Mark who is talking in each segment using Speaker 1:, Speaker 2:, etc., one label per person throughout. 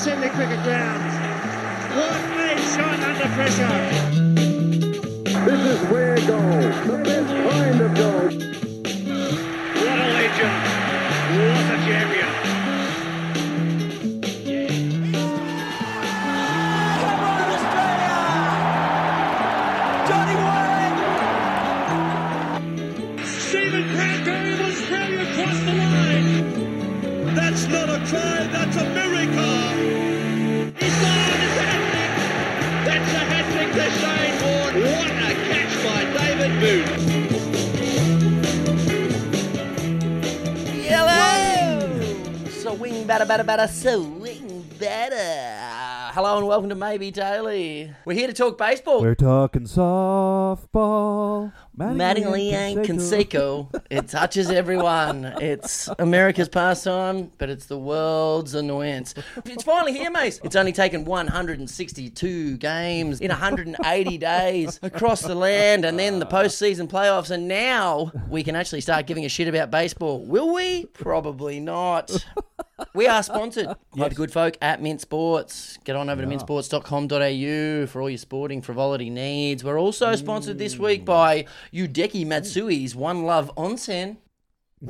Speaker 1: Sydney Cricket Ground. What a shot under pressure.
Speaker 2: This is where goal. The best kind of goal.
Speaker 1: What a legend. What a champion.
Speaker 3: Swing batter, batter, batter, swing batter. Hello and welcome to Maybe Daily. We're here to talk baseball.
Speaker 4: We're talking softball.
Speaker 3: Mattingly and Canseco. It touches everyone. It's America's pastime, but it's the world's annoyance. It's finally here, Mase. It's only taken 162 games in 180 days across the land, and then the postseason playoffs, and now we can actually start giving a shit about baseball. Will we? Probably not. We are sponsored by the good folk at Mint Sports. Get on over to mintsports.com.au for all your sporting frivolity needs. We're also sponsored this week by Hideki Matsui's One Love Onsen.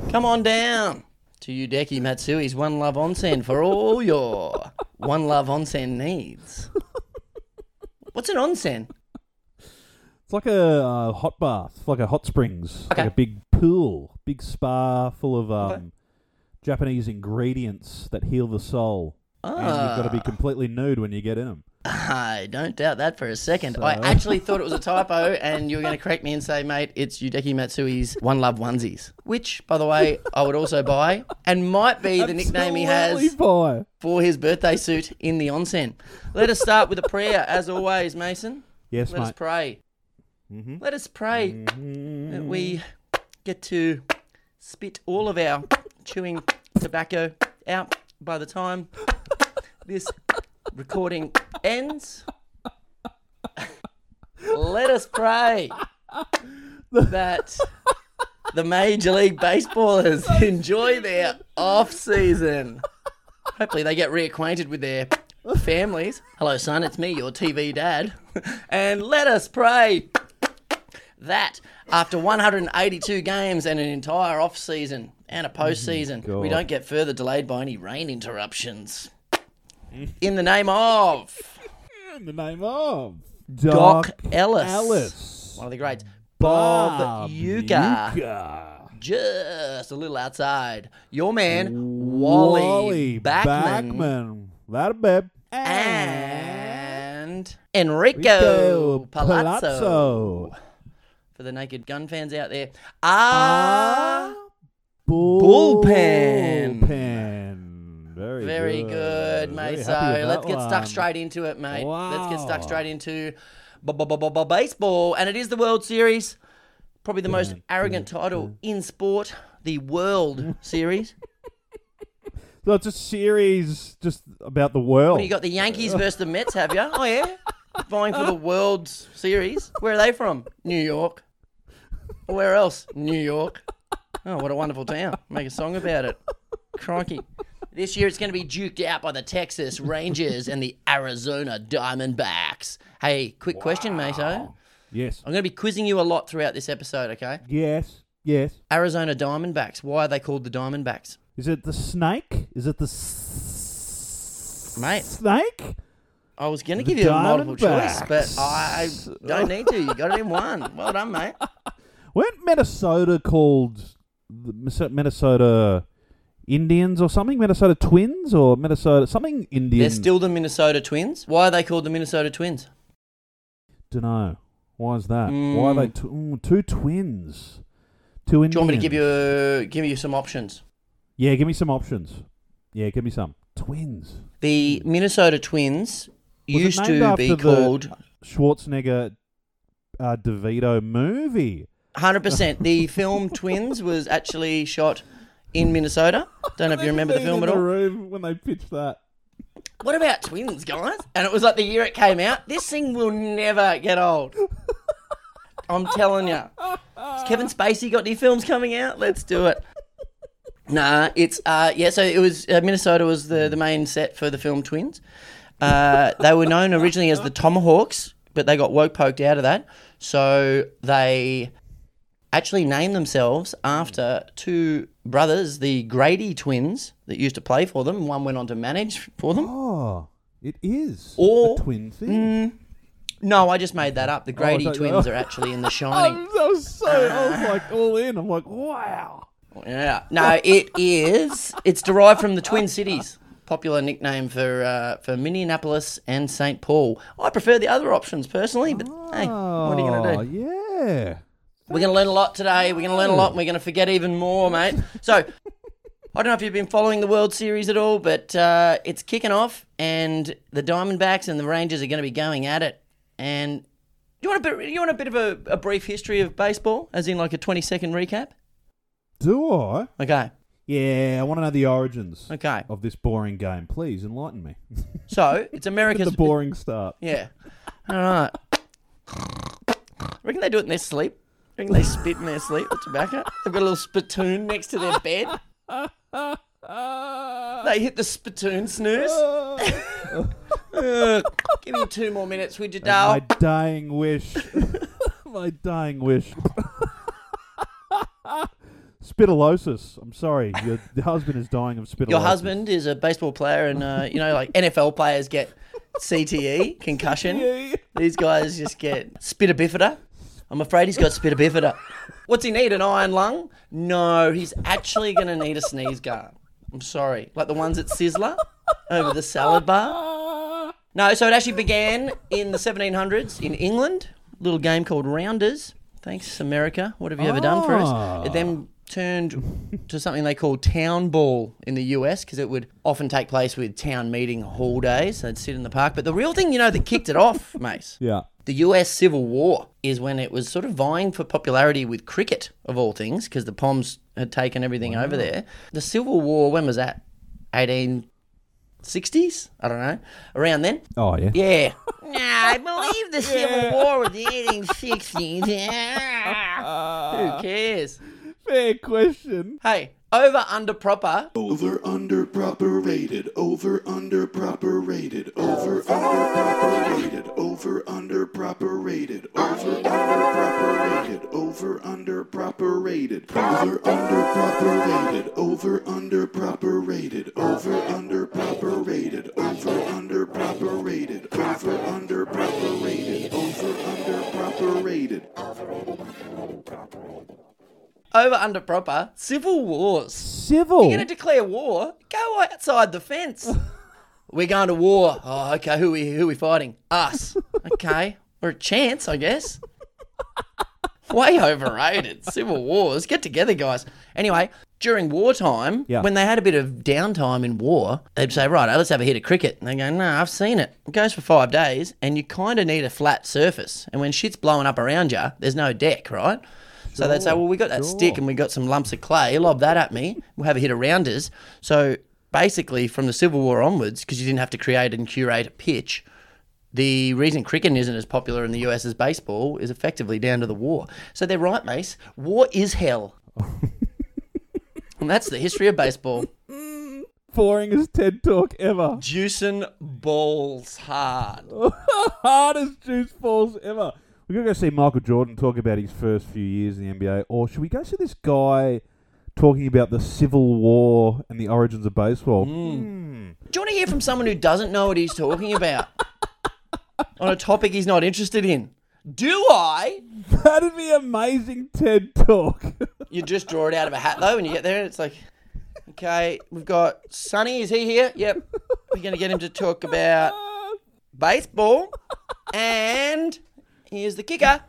Speaker 3: Come on down to Hideki Matsui's One Love Onsen for all your One Love Onsen needs. What's an onsen?
Speaker 4: It's like a uh, hot bath, it's like a hot springs,
Speaker 3: Okay.
Speaker 4: like a big pool, big spa full of um, Japanese ingredients that heal the soul. And you've got to be completely nude when you get in them.
Speaker 3: I don't doubt that for a second. I actually thought it was a typo, and you were going to correct me and say, mate, it's Hideki Matsui's One Love onesies, which, by the way, I would also buy, and might be the nickname he has
Speaker 4: Boy.
Speaker 3: for his birthday suit in the onsen. Let us start with a prayer, as always, Mason.
Speaker 4: Yes,
Speaker 3: Let us
Speaker 4: mate.
Speaker 3: pray.
Speaker 4: Mhm.
Speaker 3: Let us pray that we get to spit all of our chewing tobacco out by the time this recording ends. Let us pray that the Major League Baseballers enjoy their off season. Hopefully, they get reacquainted with their families. Hello, son, it's me, your TV dad. And let us pray that after 182 games and an entire off season and a postseason, we don't get further delayed by any rain interruptions. In the name of
Speaker 4: In the name of
Speaker 3: Doc Ellis.
Speaker 4: Ellis.
Speaker 3: one of the greats, Bob, Uecker,
Speaker 4: Uecker.
Speaker 3: just a little outside, your man, Wally, Backman,
Speaker 4: Backman. That a babe.
Speaker 3: and Enrico
Speaker 4: Rico
Speaker 3: Palazzo.
Speaker 4: Palazzo.
Speaker 3: For the naked gun fans out there, ah,
Speaker 4: Bullpen.
Speaker 3: Bullpen.
Speaker 4: Bullpen. Very,
Speaker 3: very good,
Speaker 4: Very
Speaker 3: mate.
Speaker 4: happy
Speaker 3: So let's get stuck
Speaker 4: one.
Speaker 3: straight into it, mate. Let's get stuck straight into baseball, and it is the World Series, probably the most arrogant title in sport, the World Series.
Speaker 4: So it's a series just about the world.
Speaker 3: What you got? The Yankees versus the Mets, have you? Oh yeah, vying for the World Series. Where are they from? New York. Where else? New York. Oh, what a wonderful town. Make a song about it. Crikey. This year it's going to be duked out by the Texas Rangers and the Arizona Diamondbacks. Hey, quick question, Mato. Eh?
Speaker 4: Yes.
Speaker 3: I'm going to be quizzing you a lot throughout this episode, okay?
Speaker 4: Yes. Yes.
Speaker 3: Arizona Diamondbacks. Why are they called the Diamondbacks?
Speaker 4: Is it the snake? Is it the s-
Speaker 3: Mate.
Speaker 4: snake?
Speaker 3: I was going to give you a multiple choice, but I don't need to. You got it in one. Well done, mate.
Speaker 4: Weren't Minnesota called the Minnesota Indians or something? Minnesota Twins or Minnesota something Indian?
Speaker 3: They're still the Minnesota Twins. Why are they called the Minnesota Twins?
Speaker 4: Don't know. Why is that? Why are they
Speaker 3: Mm.
Speaker 4: tw- ooh, two twins? Two Indians.
Speaker 3: Do you want me to give you a, give you some options?
Speaker 4: Yeah, give me some options. Yeah, give me some twins.
Speaker 3: The Minnesota Twins
Speaker 4: Was
Speaker 3: used to be
Speaker 4: the-
Speaker 3: called
Speaker 4: Schwarzenegger, uh, DeVito movie.
Speaker 3: 100%. The film Twins was actually shot in Minnesota. Don't know if you remember the film
Speaker 4: in
Speaker 3: at
Speaker 4: the
Speaker 3: all.
Speaker 4: room when they pitched that.
Speaker 3: What about Twins, guys? And it was like the year it came out. This thing will never get old. I'm telling you. Has Kevin Spacey got new films coming out? Let's do it. Nah, it's uh yeah. So it was uh, Minnesota was the the main set for the film Twins. Uh, they were known originally as the Tomahawks, but they got woke poked out of that. So they actually named themselves after two brothers, the Grady twins that used to play for them. One went on to manage for them.
Speaker 4: Oh, it is
Speaker 3: Or-
Speaker 4: a twin thing.
Speaker 3: No, I just made that up. The Grady
Speaker 4: that-
Speaker 3: twins are actually in The Shining.
Speaker 4: I was so I was like all in. I'm like, wow.
Speaker 3: Yeah. No, it is. It's derived from the Twin Cities. Popular nickname for uh, for Minneapolis and St. Paul. I prefer the other options personally, but hey, what are you going to
Speaker 4: Oh,
Speaker 3: do?
Speaker 4: yeah.
Speaker 3: We're going to learn a lot today. We're going to learn a lot and we're going to forget even more, mate. So, I don't know if you've been following the World Series at all, but uh, it's kicking off and the Diamondbacks and the Rangers are going to be going at it. And you want a bit, you want a bit of a, a brief history of baseball, as in like a 20 second recap?
Speaker 4: Do I?
Speaker 3: Okay.
Speaker 4: Yeah, I want to know the origins
Speaker 3: Okay.
Speaker 4: of this boring game. Please enlighten me.
Speaker 3: So, it's America's.
Speaker 4: the boring start.
Speaker 3: Yeah. All right. Reckon they do it in their sleep. Reckon they spit in their sleep with tobacco. They've got a little spittoon next to their bed. They hit the spittoon snooze. Ugh. give me two more minutes, would you, Dale?
Speaker 4: My
Speaker 3: Dale?
Speaker 4: dying wish. My dying wish. Spitalosis. I'm sorry. Your husband is dying of spitalosis.
Speaker 3: Your husband is a baseball player, and uh, you know, like NFL players get CTE, concussion.
Speaker 4: Yeah.
Speaker 3: These guys just get spitabifida. I'm afraid he's got spitabifida. What's he need? An iron lung? No, he's actually going to need a sneeze guard. I'm sorry. Like the ones at Sizzler over the salad bar. No, so it actually began in the 1700s in England. A little game called Rounders. Thanks, America. What have you ever done for us? Ah. It then turned to something they call town ball in the US because it would often take place with town meeting hall days. They'd sit in the park. But the real thing, you know, that kicked it off, Mase,
Speaker 4: Yeah.
Speaker 3: The US Civil War is when it was sort of vying for popularity with cricket, of all things, because the Poms had taken everything over there. The Civil War, when was that? 1860s? I don't know. Around then?
Speaker 4: Oh yeah.
Speaker 3: Yeah. nah, I believe the Civil War was the 1860s. Yeah. Who cares?
Speaker 4: Fair question.
Speaker 3: Hey, over under proper.
Speaker 5: Over under proper rated. Over under proper rated. Over under proper rated. Over under proper rated. Over under proper rated. Over under proper rated. Over under proper rated. Over under proper rated. Over under proper rated. Over under proper rated. Over under proper rated. Over under proper rated.
Speaker 3: Over under proper. Over under proper civil Wars.
Speaker 4: Civil.
Speaker 3: You're going to declare war? Go outside the fence. We're going to war. Oh, okay. Who we who we fighting? Us. Okay. We're a chance, I guess. Way overrated. Civil wars. Get together, guys. Anyway, during wartime,
Speaker 4: Yeah.
Speaker 3: when they had a bit of downtime in war, they'd say, right, let's have a hit of cricket. And they go, no, I've seen it. It goes for five days, and you kind of need a flat surface. And when shit's blowing up around you, there's no deck, right? So they'd say, well, we got that stick and we got some lumps of clay. Lob that at me. We'll have a hit of rounders. So basically, from the Civil War onwards, because you didn't have to create and curate a pitch, the reason cricket isn't as popular in the US as baseball is effectively down to the war. So they're right, Mase. War is hell. and that's the history of baseball.
Speaker 4: Boringest TED talk ever.
Speaker 3: Juicing balls hard.
Speaker 4: Hardest juice balls ever. We're gonna go see Michael Jordan talk about his first few years in the NBA, or should we go see this guy talking about the Civil War and the origins of baseball? Hmm. Hmm.
Speaker 3: Do you want to hear from someone who doesn't know what he's talking about? On a topic he's not interested in. Do I?
Speaker 4: That'd be amazing TED talk.
Speaker 3: You just draw it out of a hat though when you get there. It's like, okay, we've got Sunny. Is he here? Yep. We're going to get him to talk about baseball. And here's the kicker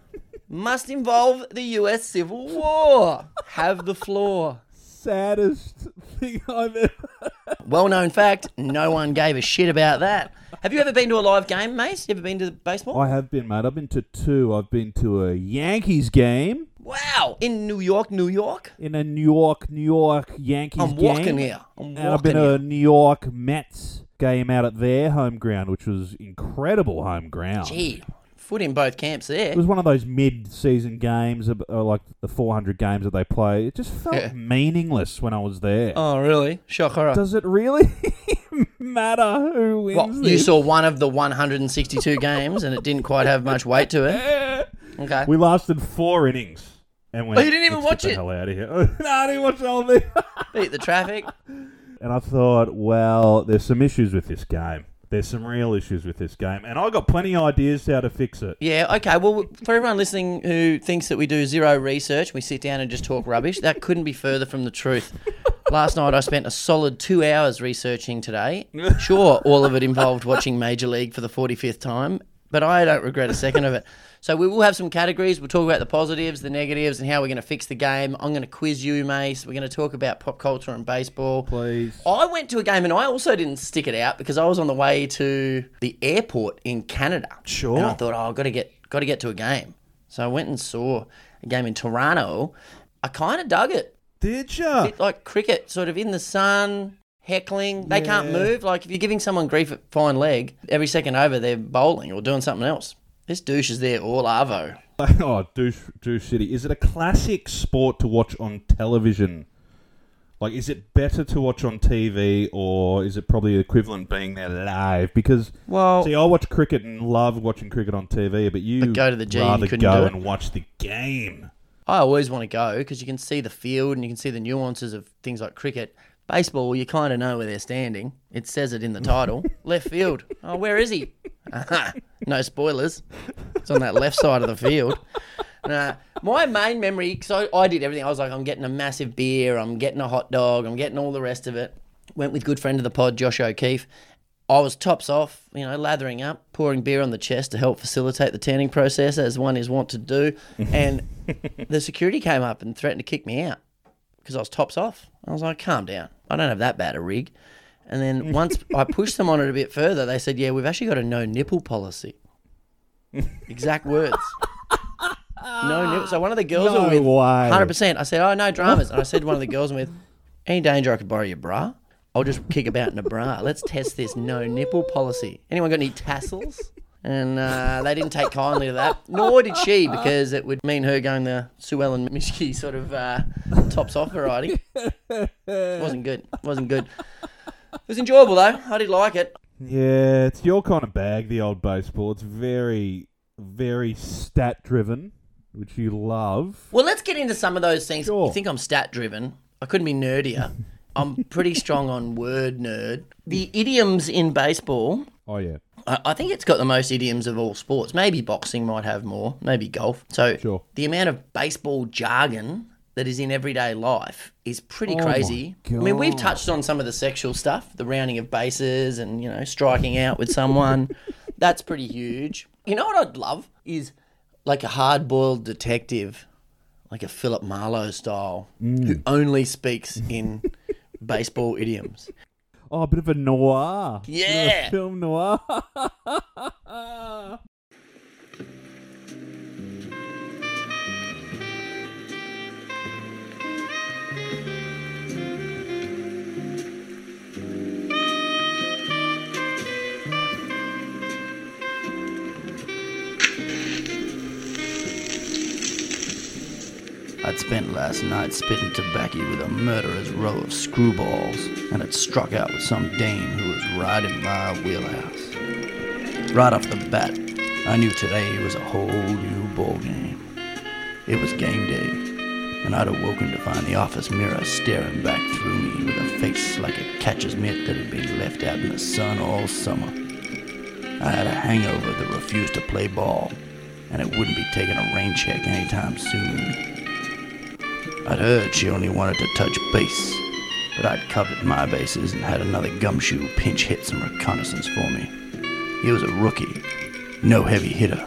Speaker 3: must involve the US Civil War. Have the floor.
Speaker 4: Saddest thing I've ever.
Speaker 3: Well known fact, no one gave a shit about that. Have you ever been to a live game, Mase? You ever been to baseball?
Speaker 4: I have been, mate. I've been to two. I've been to a Yankees game
Speaker 3: Wow. In New York, New York?
Speaker 4: in a New York, New York Yankees game.
Speaker 3: I'm
Speaker 4: game.
Speaker 3: walking here. I'm
Speaker 4: And I've been to a New York Mets game out at their home ground, which was incredible home ground.
Speaker 3: Gee, foot in both camps there.
Speaker 4: It was one of those mid-season games, uh, like the 400 games that they play. It just felt
Speaker 3: Yeah.
Speaker 4: meaningless when I was there.
Speaker 3: Oh, really? Shock horror.
Speaker 4: Does it really matter who wins?
Speaker 3: What, you saw one of the 162 games and it didn't quite have much weight to it. Okay.
Speaker 4: We lasted four innings. And went,
Speaker 3: Oh, you didn't even
Speaker 4: "Let's
Speaker 3: watch it?"
Speaker 4: hell out of here. no, I didn't watch the whole thing.
Speaker 3: Beat the traffic.
Speaker 4: and I thought, well, there's some issues with this game. There's some real issues with this game. And I got plenty of ideas how to fix it.
Speaker 3: Yeah, okay. Well, for everyone listening who thinks that we do zero research, we sit down and just talk rubbish, that couldn't be further from the truth. Last night I spent a solid two hours researching today. Sure, all of it involved watching Major League for the 45th time, but I don't regret a second of it. So we will have some categories. We'll talk about the positives, the negatives, and how we're going to fix the game. I'm going to quiz you, Mase. We're going to talk about pop culture and baseball.
Speaker 4: Please.
Speaker 3: I went to a game and I also didn't stick it out because I was on the way to the airport in Canada.
Speaker 4: Sure.
Speaker 3: And I thought, oh, I've got to get got to get to a game. So I went and saw a game in Toronto. I kind of dug it.
Speaker 4: Did ya?
Speaker 3: Bit like cricket, sort of in the sun, heckling. They can't move. Like if you're giving someone grief at fine leg, every second over they're bowling or doing something else. This douche is there all arvo.
Speaker 4: Oh, douche, douche city. Is it a classic sport to watch on television? Like, is it better to watch on TV, or is it probably equivalent being there live? Because,
Speaker 3: Well-
Speaker 4: see, I watch cricket and love watching cricket on TV, but you
Speaker 3: But go to the G and you
Speaker 4: rather go and watch the game.
Speaker 3: I always want to go because you can see the field and you can see the nuances of things like cricket. Baseball, you kind of know where they're standing. It says it in the title. left field. Oh, where is he? no spoilers. It's on that left side of the field. Nah, my main memory, because I, I did everything. I was like, I'm getting a massive beer, I'm getting a hot dog, I'm getting all the rest of it. Went with good friend of the pod, Josh O'Keefe. I was tops off, you know, lathering up, pouring beer on the chest to help facilitate the tanning process, as one is wont to do. And the security came up and threatened to kick me out because I was tops off. I was like, calm down. I don't have that bad a rig. And then once I pushed them on it a bit further, they said, yeah, we've actually got a no nipple policy. Exact words. No nipple. So one of the girls
Speaker 4: No
Speaker 3: with
Speaker 4: way.
Speaker 3: 100%. I said, oh, no dramas. And I said to one of the girls I'm with, any danger I could borrow your bra? I'll just kick about in a bra. Let's test this no nipple policy. Anyone got any tassels? And uh, they didn't take kindly to that, nor did she, because it would mean her going the Sue Ellen Mischke sort of uh, tops off variety. wasn't good. Wasn't good. It was enjoyable though. I did like it.
Speaker 4: Yeah, it's your kind of bag, the old baseball. It's very, very stat driven, which you love.
Speaker 3: Well, let's get into some of those things.
Speaker 4: Sure.
Speaker 3: You think I'm stat driven? I couldn't be nerdier. I'm pretty strong on word nerd. The idioms in baseball,
Speaker 4: Oh, yeah.
Speaker 3: I think it's got the most idioms of all sports. Maybe boxing might have more, maybe golf. So
Speaker 4: Sure.
Speaker 3: the amount of baseball jargon that is in everyday life is pretty
Speaker 4: Oh
Speaker 3: crazy. I mean, we've touched on some of the sexual stuff, the rounding of bases and, you know, striking out with someone. That's pretty huge. You know what I'd love is like a hard boiled detective, like a Philip Marlowe style,
Speaker 4: Mm.
Speaker 3: who only speaks in baseball idioms.
Speaker 4: Oh, a bit of a noir. Of a
Speaker 3: Yeah.
Speaker 4: film noir.
Speaker 3: I'd spent last night spitting tobacco with a murderer's row of screwballs, and had struck out with some dame who was right in my wheelhouse. Right off the bat, I knew today was a whole new ballgame. It was game day, and I'd awoken to find the office mirror staring back through me with a face like a catcher's mitt that had been left out in the sun all summer. I had a hangover that refused to play ball, and it wouldn't be taking a rain check anytime soon. I'd heard she only wanted to touch base, but I'd covered my bases and had another gumshoe pinch hit some reconnaissance for me. He was a rookie, no heavy hitter,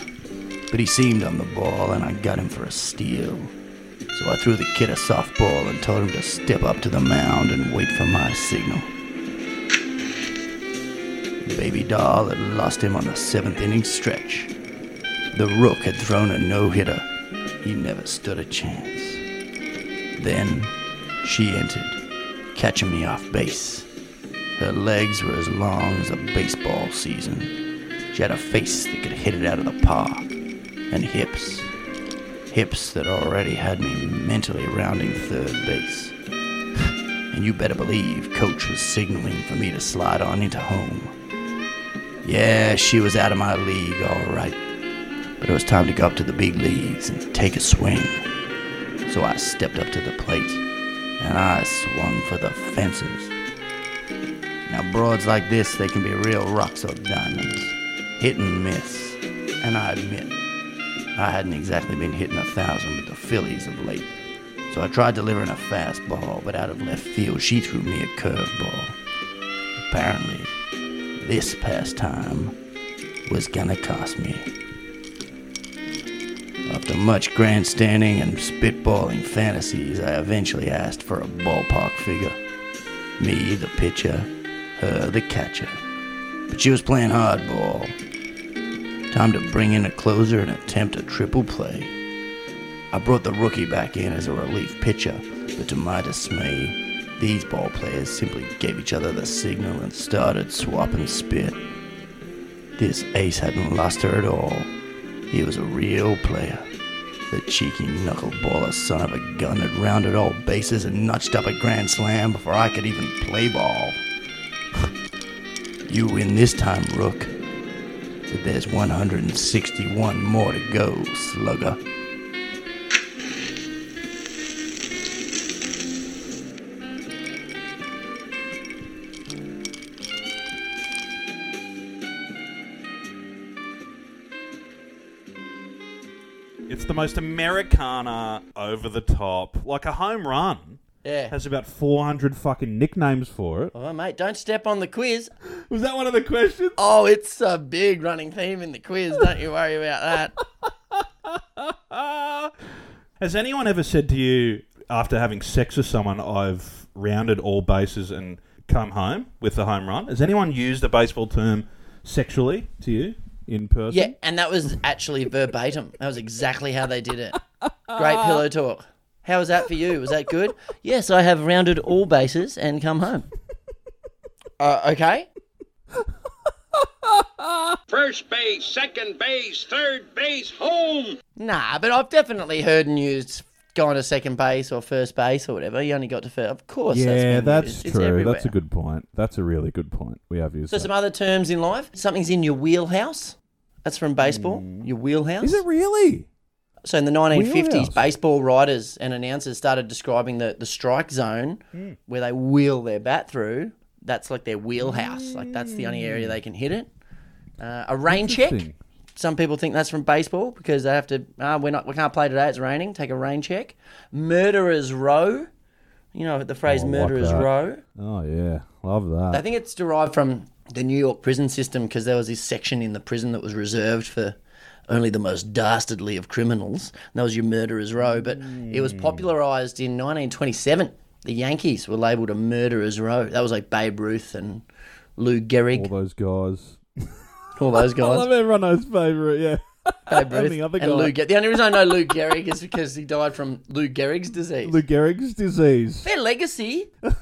Speaker 3: but he seemed on the ball and I got him for a steal. So I threw the kid a softball and told him to step up to the mound and wait for my signal. Baby doll had lost him on the seventh inning stretch. The rook had thrown a no hitter. He never stood a chance. Then she entered, catching me off base. Her legs were as long as a baseball season. She had a face that could hit it out of the park.
Speaker 6: and hips. Hips that already had me mentally rounding third base. And you better believe Coach was signaling for me to slide on into home. Yeah, she was out of my league, all right. But it was time to go up to the big leagues and take a swing. So I stepped up to the plate and I swung for the fences. Now, broads like this, they can be real rocks or diamonds, hit and miss. And I admit, I hadn't exactly been hitting a thousand with the Phillies of late. So I tried delivering a fastball, but out of left field, she threw me a curveball. Apparently, this pastime was gonna cost me. After much grandstanding and spitballing fantasies, I eventually asked for a ballpark figure. Me, the pitcher, her, the catcher. But she was playing hardball. Time to bring in a closer and attempt a triple play. I brought the rookie back in as a relief pitcher, but to my dismay, these ball players simply gave each other the signal and started swapping spit. This ace hadn't lost her at all. He was a real player. The cheeky knuckleballer son of a gun had rounded all bases and notched up a grand slam before I could even play ball. you win this time, Rook. But there's 161 more to go, slugger.
Speaker 4: Most Americana, over the top, like a home run.
Speaker 3: Yeah.
Speaker 4: Has about 400 fucking nicknames for it.
Speaker 3: Oh, mate, don't step on the quiz.
Speaker 4: Was that one of the questions?
Speaker 3: Oh, it's a big running theme in the quiz. Don't you worry about that.
Speaker 4: Has anyone ever said to you, after having sex with someone, I've rounded all bases and come home with the home run? Has anyone used a baseball term sexually to you in person?
Speaker 3: Yeah, and that was actually verbatim. That was exactly how they did it. Great pillow talk. How was that for you? Was that good? Yes, I have rounded all bases and come home. Uh, okay.
Speaker 1: First base, second base, third base, home.
Speaker 3: Nah, but I've definitely heard and used going to second base or first base or whatever. You only got to first. Of course.
Speaker 4: Yeah,
Speaker 3: that's,
Speaker 4: that's.
Speaker 3: It's
Speaker 4: true.
Speaker 3: everywhere.
Speaker 4: That's a good point. That's a really good point. We have used
Speaker 3: So
Speaker 4: that.
Speaker 3: some other terms in life. Something's in your wheelhouse. That's from baseball. Your wheelhouse.
Speaker 4: Is it really?
Speaker 3: So in the 1950s,
Speaker 4: Wheelhouse.
Speaker 3: baseball writers and announcers started describing the, the strike zone
Speaker 4: Hmm.
Speaker 3: where they wheel their bat through. That's like their wheelhouse. Like that's the only area they can hit it. Uh, a rain check. Some people think that's from baseball because they have to. Ah, we're not. We can't play today. It's raining. Take a rain check. Murderers row. You know the phrase
Speaker 4: Oh, I like
Speaker 3: murderers row.
Speaker 4: Oh, yeah. Love that.
Speaker 3: I think it's derived from the New York prison system because there was this section in the prison that was reserved for only the most dastardly of criminals. And that was your murderer's row. But it was popularized in 1927. The Yankees were labeled a murderer's row. That was like Babe Ruth and Lou Gehrig.
Speaker 4: All those guys.
Speaker 3: All those guys.
Speaker 4: I love everyone knows favourite, yeah.
Speaker 3: Babe
Speaker 4: and the other guy.
Speaker 3: Lou Ge- The only reason I know Lou Gehrig is because he died from Lou Gehrig's disease.
Speaker 4: Lou Gehrig's disease.
Speaker 3: Their legacy. it's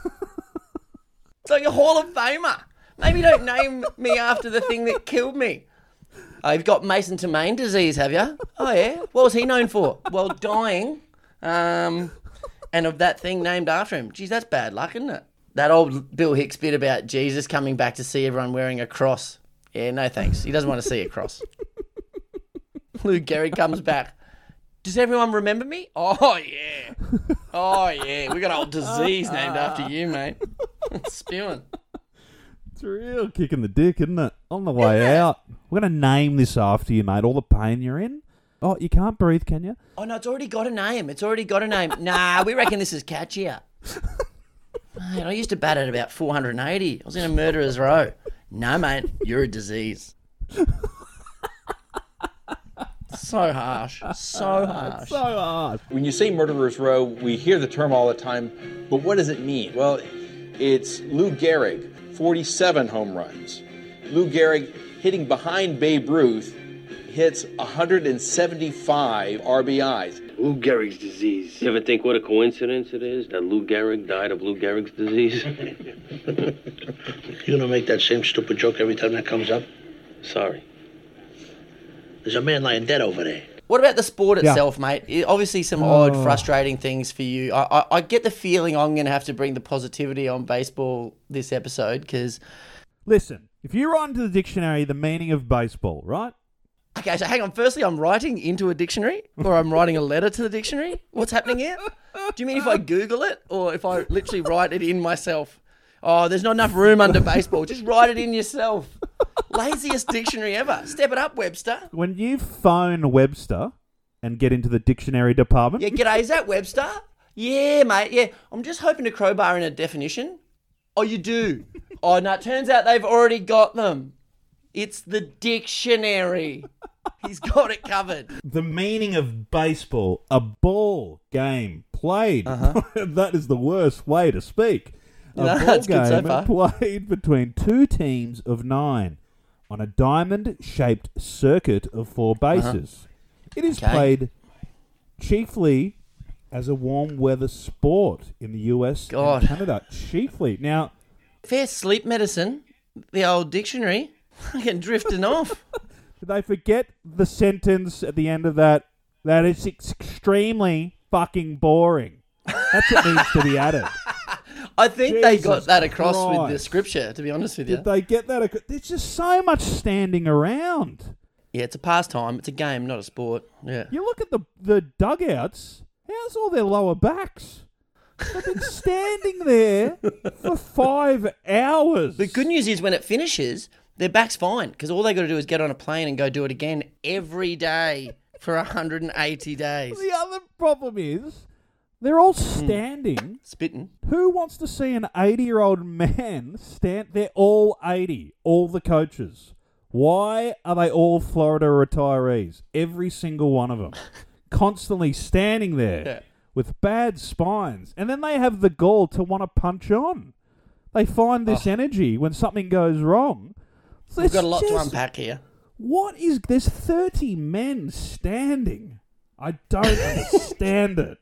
Speaker 3: like a Hall of Famer. Maybe don't name me after the thing that killed me. Oh, you've got Mason to Main disease, have you? Oh yeah. What was he known for? Well, dying. Um, and of that thing named after him. Geez, that's bad luck, isn't it? That old Bill Hicks bit about Jesus coming back to see everyone wearing a cross. Yeah, no thanks. He doesn't want to see a cross. Lou Gehrig comes back. Does everyone remember me? Oh yeah. Oh yeah. We got an old disease named after you, mate. Spewing.
Speaker 4: It's a real kick in the dick, isn't it? On the way out. We're going to name this after you, mate. All the pain you're in. Oh, you can't breathe, can you?
Speaker 3: Oh no, it's already got a name. It's already got a name. Nah, we reckon this is catchier. Mate, I used to bat at about 480. I was in a murderer's row. No, mate, you're a disease. So harsh. So harsh.
Speaker 4: So harsh.
Speaker 7: When you say murderer's row, we hear the term all the time, but what does it mean? Well, it's Lou Gehrig, 47 home runs. Lou Gehrig hitting behind Babe Ruth hits 175 RBIs.
Speaker 8: Lou Gehrig's disease. You ever think what a coincidence it is that Lou Gehrig died of Lou Gehrig's disease?
Speaker 9: You're gonna make that same stupid joke every time that comes up?
Speaker 8: Sorry.
Speaker 9: There's a man lying dead over there.
Speaker 3: What about the sport
Speaker 4: Yeah.
Speaker 3: itself, mate? I- Obviously, some odd,
Speaker 4: Oh.
Speaker 3: frustrating things for you. I, I, I get the feeling I'm going to have to bring the positivity on baseball this episode because.
Speaker 4: Listen, if you write into the dictionary the meaning of baseball, right?
Speaker 3: Okay, so hang on. Firstly, I'm writing into a dictionary, or I'm writing a letter to the dictionary. What's happening here? Do you mean if I Google it, or if I literally write it in myself? Oh, there's not enough room under baseball. Just write it in yourself. Laziest dictionary ever. Step it up, Webster.
Speaker 4: When you phone Webster and get into the dictionary department,
Speaker 3: Yeah, g'day. Is that Webster? Yeah, mate. Yeah, I'm just hoping to crowbar in a definition. Oh, you do? Oh, no. It turns out they've already got them. It's the dictionary. He's got it covered.
Speaker 4: the meaning of baseball, a ball game played. that is the worst way to speak. A
Speaker 3: Uh-huh. No,
Speaker 4: ball
Speaker 3: good so
Speaker 4: game played between two teams of nine on a diamond-shaped circuit of four bases. It is
Speaker 3: Uh-huh. Okay.
Speaker 4: played chiefly as a warm weather sport in the US
Speaker 3: God.
Speaker 4: and Canada. Chiefly. Now,
Speaker 3: Fair sleep medicine. The old dictionary. Fucking drifting off.
Speaker 4: Did they forget the sentence at the end of that? That it's extremely fucking boring. That's what needs to be added.
Speaker 3: I think they got that across with the scripture, to be honest with you.
Speaker 4: Did they get that? ac- There's just so much standing around.
Speaker 3: Yeah, it's a pastime. It's a game, not a sport. Yeah.
Speaker 4: You look at the the dugouts. How's all their lower backs? They've been standing there for five hours.
Speaker 3: The good news is when it finishes, their back's fine because all they got to do is get on a plane and go do it again every day for 180 days.
Speaker 4: The other problem is they're all
Speaker 3: Hmm.
Speaker 4: standing.
Speaker 3: Spitting.
Speaker 4: Who wants to see an 80 year old man stand? They're all 80, all the coaches. Why are they all Florida retirees? Every single one of them. Constantly standing there
Speaker 3: Yeah.
Speaker 4: with bad spines. And then they have the gall to want to punch on. They find this energy when something goes wrong. So
Speaker 3: Oh. We've got a lot to unpack here.
Speaker 4: What is there's 30 men standing? I don't understand it.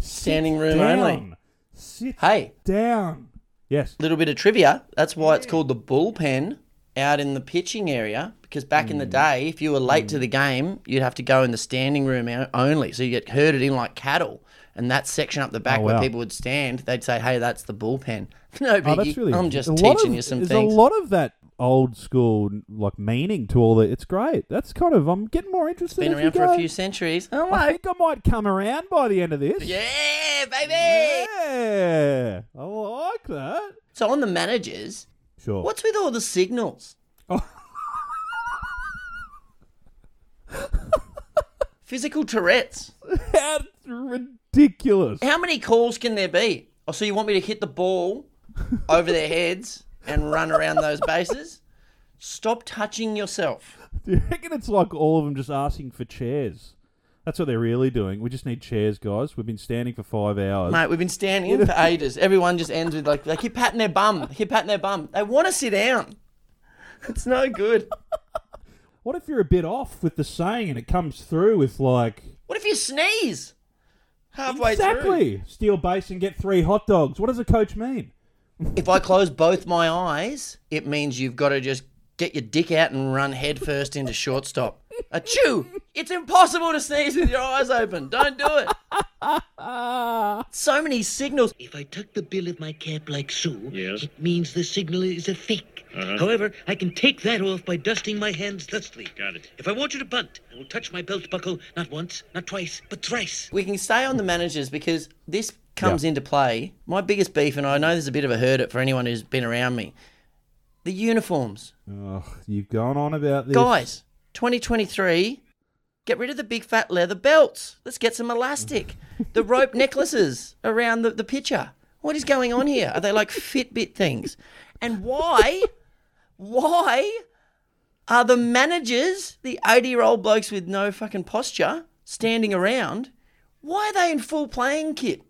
Speaker 3: Standing
Speaker 4: Sit
Speaker 3: room
Speaker 4: down.
Speaker 3: only.
Speaker 4: Sit
Speaker 3: Hey,
Speaker 4: down. Yes.
Speaker 3: little bit of trivia. That's why it's called the bullpen out in the pitching area. Because back in the
Speaker 4: Hmm.
Speaker 3: day, if you were late to the game, you'd have to go in the standing room only. So you get herded in like cattle. And that section up the back
Speaker 4: Oh,
Speaker 3: where people would stand, they'd say, "Hey, that's the bullpen." No,
Speaker 4: Oh,
Speaker 3: biggie.
Speaker 4: that's really
Speaker 3: I'm just teaching
Speaker 4: of-
Speaker 3: you some
Speaker 4: there's
Speaker 3: things.
Speaker 4: a lot of that old school like meaning to all that. It's great. That's kind of I'm getting more interested.
Speaker 3: Been around for a few centuries. Oh,
Speaker 4: I think I might come around by the end of this.
Speaker 3: Yeah, baby.
Speaker 4: Yeah, I like that.
Speaker 3: So on the managers,
Speaker 4: Sure.
Speaker 3: what's with all the signals?
Speaker 4: Oh.
Speaker 3: Physical Tourette's.
Speaker 4: That's ridiculous.
Speaker 3: How many calls can there be? Oh, so you want me to hit the ball over their heads and run around those bases? Stop touching yourself.
Speaker 4: Do you reckon it's like all of them just asking for chairs? That's what they're really doing. We just need chairs, guys. We've been standing for five hours.
Speaker 3: Mate, we've been standing for ages. Everyone just ends with like they keep patting their bum. They keep patting their bum. They want to sit down. It's no good.
Speaker 4: What if you're a bit off with the saying and it comes through with like
Speaker 3: What if you sneeze halfway through?
Speaker 4: exactly steal base and get three hot dogs? What does a coach mean?
Speaker 3: If I close both my eyes, it means you've got to just get your dick out and run headfirst into shortstop. Achoo! It's impossible to sneeze with your eyes open. Don't do it. So many signals.
Speaker 9: If I tuck the bill of my cap like so,
Speaker 8: Yes.
Speaker 9: it means the signal is a fake.
Speaker 8: Uh-huh.
Speaker 9: However, I can take that off by dusting my hands thusly.
Speaker 8: Got it.
Speaker 9: If I want you to bunt, I will touch my belt buckle not once, not twice, but thrice.
Speaker 3: We can stay on the managers because this comes into play. My biggest beef, and I know there's a bit of a hurt it for anyone who's been around me. The uniforms.
Speaker 4: Oh, you've gone on about this,
Speaker 3: Guys, 2023, get rid of the big fat leather belts. Let's get some elastic. the rope necklaces around the, the pitcher. What is going on here? Are they like Fitbit things? And why, why are the managers, the 80 year old blokes with no fucking posture, standing around? Why are they in full playing kit?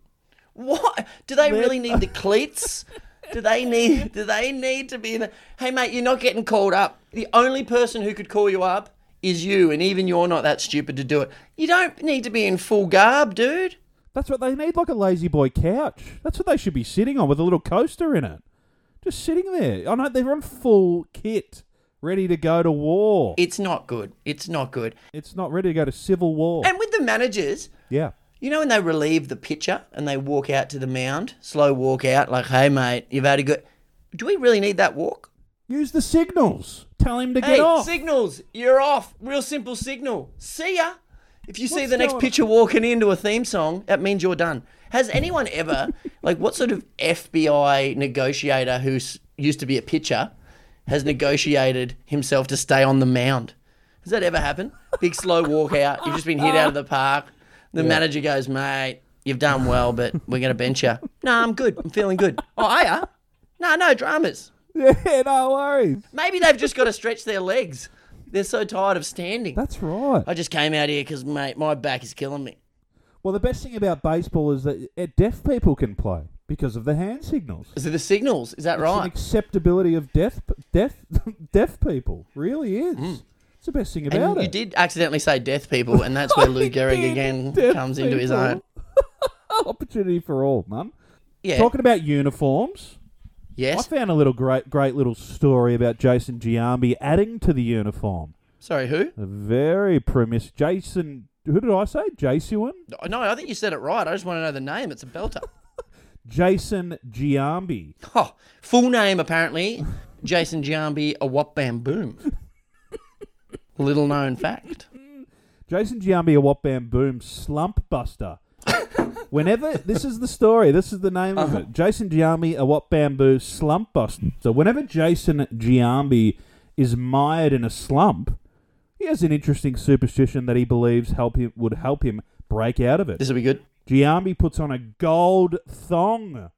Speaker 3: What do they really need the cleats? Do they need? Do they need to be in? The, hey, mate, you're not getting called up. The only person who could call you up is you, and even you're not that stupid to do it. You don't need to be in full garb, dude.
Speaker 4: That's what they need, like a lazy boy couch. That's what they should be sitting on with a little coaster in it. Just sitting there. I know they're on full kit ready to go to war.
Speaker 3: It's not good. It's not good.
Speaker 4: It's not ready to go to civil war.
Speaker 3: And with the managers,
Speaker 4: yeah.
Speaker 3: You know when they relieve the pitcher and they walk out to the mound, slow walk out, like, hey mate, you've had a good. Do we really need that walk?
Speaker 4: Use the signals. Tell him to
Speaker 3: hey,
Speaker 4: get off.
Speaker 3: signals, you're off. Real simple signal. See ya. If you see the next pitcher walking into a theme song, that means you're done. Has anyone ever, like, what sort of FBI negotiator who used to be a pitcher has negotiated himself to stay on the mound? Has that ever happened? Big slow walk out. You've just been hit out of the park. The manager goes, mate, you've done well, but we're going to bench you. No, I'm good. I'm feeling good. Oh, are ya? No, no dramas.
Speaker 4: Yeah, no worries.
Speaker 3: Maybe they've just got to stretch their legs. They're so tired of standing.
Speaker 4: That's right.
Speaker 3: I just came out here because, mate, my back is killing me.
Speaker 4: Well, the best thing about baseball is that deaf people can play because of the hand signals.
Speaker 3: Is it the signals, is that
Speaker 4: It's
Speaker 3: right?
Speaker 4: acceptability of deaf, deaf, deaf people. Really is. Mm. It's the best thing about.
Speaker 3: And
Speaker 4: it.
Speaker 3: you did accidentally say death people, and that's where Lou Gehrig
Speaker 4: did,
Speaker 3: again comes into his
Speaker 4: people.
Speaker 3: own.
Speaker 4: Opportunity for all, mum.
Speaker 3: Yeah.
Speaker 4: Talking about uniforms.
Speaker 3: Yes.
Speaker 4: I found a little great, great little story about Jason Giambi adding to the uniform.
Speaker 3: Sorry, who?
Speaker 4: A very premise. Jason, who did I say? Jason?
Speaker 3: Oh, no, I think you said it right. I just want to know the name. It's a belter.
Speaker 4: Jason Giambi.
Speaker 3: Oh, full name apparently, Jason Giambi, a wop bam boom. Little known fact.
Speaker 4: Jason Giambi, a What Bam Boom slump buster. Whenever this is the story, this is the name of uh-huh. it. Jason Giambi, a What Bamboo slump buster. So whenever Jason Giambi is mired in a slump, he has an interesting superstition that he believes help him would help him break out of it.
Speaker 3: This will be good.
Speaker 4: Giambi puts on a gold thong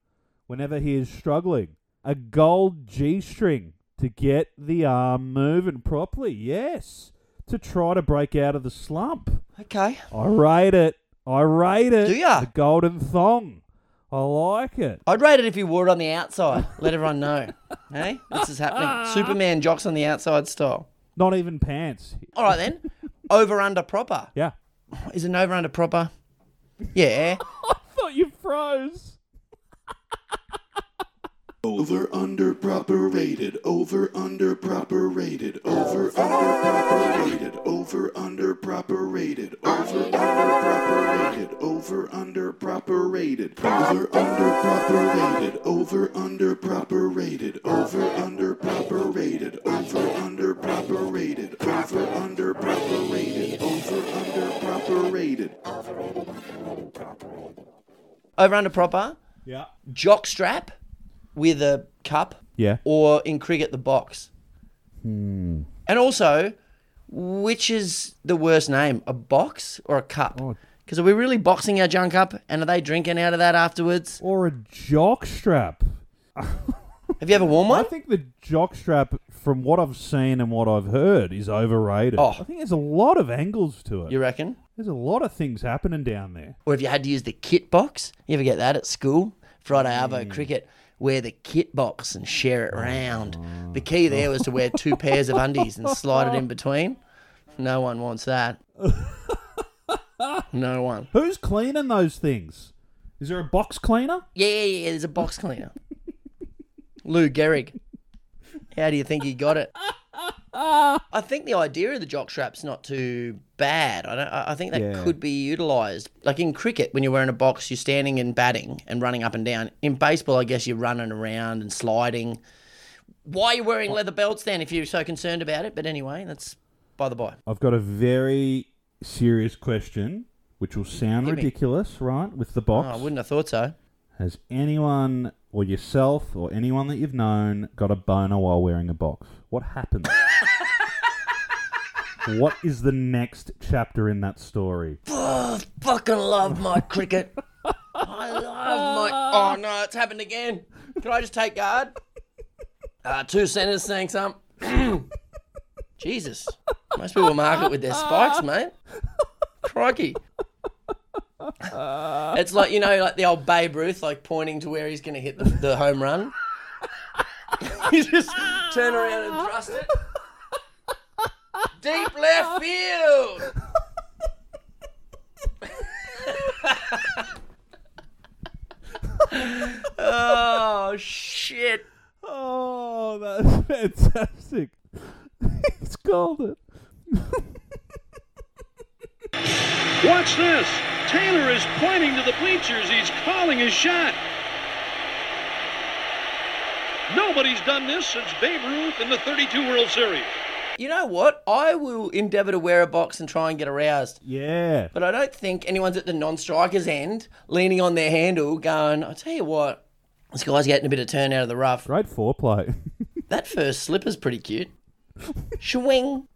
Speaker 4: whenever he is struggling. A gold G string to get the arm moving properly. Yes. To try to break out of the slump.
Speaker 3: Okay.
Speaker 4: I rate it. I rate it.
Speaker 3: Do ya?
Speaker 4: The golden thong. I like it.
Speaker 3: I'd rate it if you wore it on the outside. Let everyone know. hey, this is happening. Superman jocks on the outside style.
Speaker 4: Not even pants.
Speaker 3: All right then. Over under proper.
Speaker 4: Yeah.
Speaker 3: Is it an over under proper? Yeah.
Speaker 4: I thought you froze.
Speaker 5: Over under proper rated. Over under proper rated. Over under proper rated. Over under proper rated. Over under proper rated. Over under proper rated. Over under proper rated. Over under proper rated. Over under proper rated. Over under proper rated. Over under proper rated. Over under proper rated.
Speaker 3: Over under proper.
Speaker 4: Yeah.
Speaker 3: Jock strap with a cup.
Speaker 4: Yeah.
Speaker 3: Or in cricket, the box.
Speaker 4: Hmm.
Speaker 3: And also, which is the worst name, a box or a cup?
Speaker 4: Oh.
Speaker 3: Because are we really boxing our junk up, and are they drinking out of that afterwards?
Speaker 4: Or a jock strap.
Speaker 3: Have you ever worn one?
Speaker 4: I think the jock strap, from what I've seen and what I've heard, is overrated.
Speaker 3: Oh.
Speaker 4: I think there's a lot of angles to it.
Speaker 3: You reckon?
Speaker 4: There's a lot of things happening down there.
Speaker 3: Or have you had to use the kit box? You ever get that at school? Friday Arvo cricket, wear the kit box and share it round. The key there was to wear two pairs of undies and slide it in between. No one wants that. No one.
Speaker 4: Who's cleaning those things? Is there a box cleaner?
Speaker 3: Yeah, yeah, yeah. There's a box cleaner. Lou Gehrig. How do you think he got it? I think the idea of the jock strap's not too bad. I don't. I think that
Speaker 4: Yeah.
Speaker 3: could be utilised. Like in cricket, when you're wearing a box, you're standing and batting and running up and down. In baseball, I guess you're running around and sliding. Why are you wearing leather belts then if you're so concerned about it? But anyway, that's by the by.
Speaker 4: I've got a very serious question, which will sound ridiculous, right? With the
Speaker 3: Oh,
Speaker 4: box.
Speaker 3: I wouldn't have thought so.
Speaker 4: Has anyone or yourself or anyone that you've known got a boner while wearing a box? What happens? what is the next chapter in that story?
Speaker 3: Oh, fucking love my cricket. I love my. Oh no, it's happened again. Can I just take guard? Uh, two centers saying something. Jesus, most people mark it with their spikes, mate. Crikey. It's like you know, like the old Babe Ruth, like pointing to where he's going to hit the, the home run. you just turn around and thrust it. Deep left field. oh shit!
Speaker 4: Oh, that's fantastic. He's called it.
Speaker 10: Watch this. Taylor is pointing to the bleachers. He's calling his shot. Nobody's done this since Babe Ruth in the 32 World Series.
Speaker 3: You know what? I will endeavour to wear a box and try and get aroused.
Speaker 4: Yeah.
Speaker 3: But I don't think anyone's at the non-striker's end, leaning on their handle, going, "I tell you what, this guy's getting a bit of turn out of the rough."
Speaker 4: Great foreplay.
Speaker 3: That first slipper's pretty cute. Swing.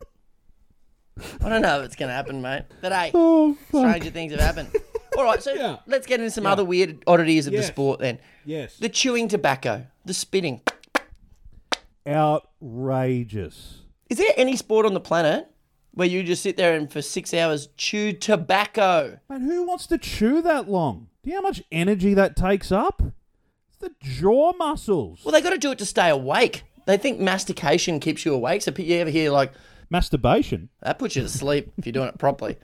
Speaker 3: I don't know if it's going to happen, mate. But hey,
Speaker 4: Oh,
Speaker 3: stranger things have happened. All right, so
Speaker 4: Yeah.
Speaker 3: let's get into some
Speaker 4: Yeah.
Speaker 3: other weird oddities of the sport then.
Speaker 4: Yes.
Speaker 3: The chewing tobacco, the spitting.
Speaker 4: Outrageous.
Speaker 3: Is there any sport on the planet where you just sit there and for six hours chew tobacco?
Speaker 4: Man, who wants to chew that long? Do you know how much energy that takes up? It's the jaw muscles.
Speaker 3: Well, they got to do it to stay awake. They think mastication keeps you awake. So you ever hear like
Speaker 4: Masturbation.
Speaker 3: that puts you to sleep if you're doing it properly.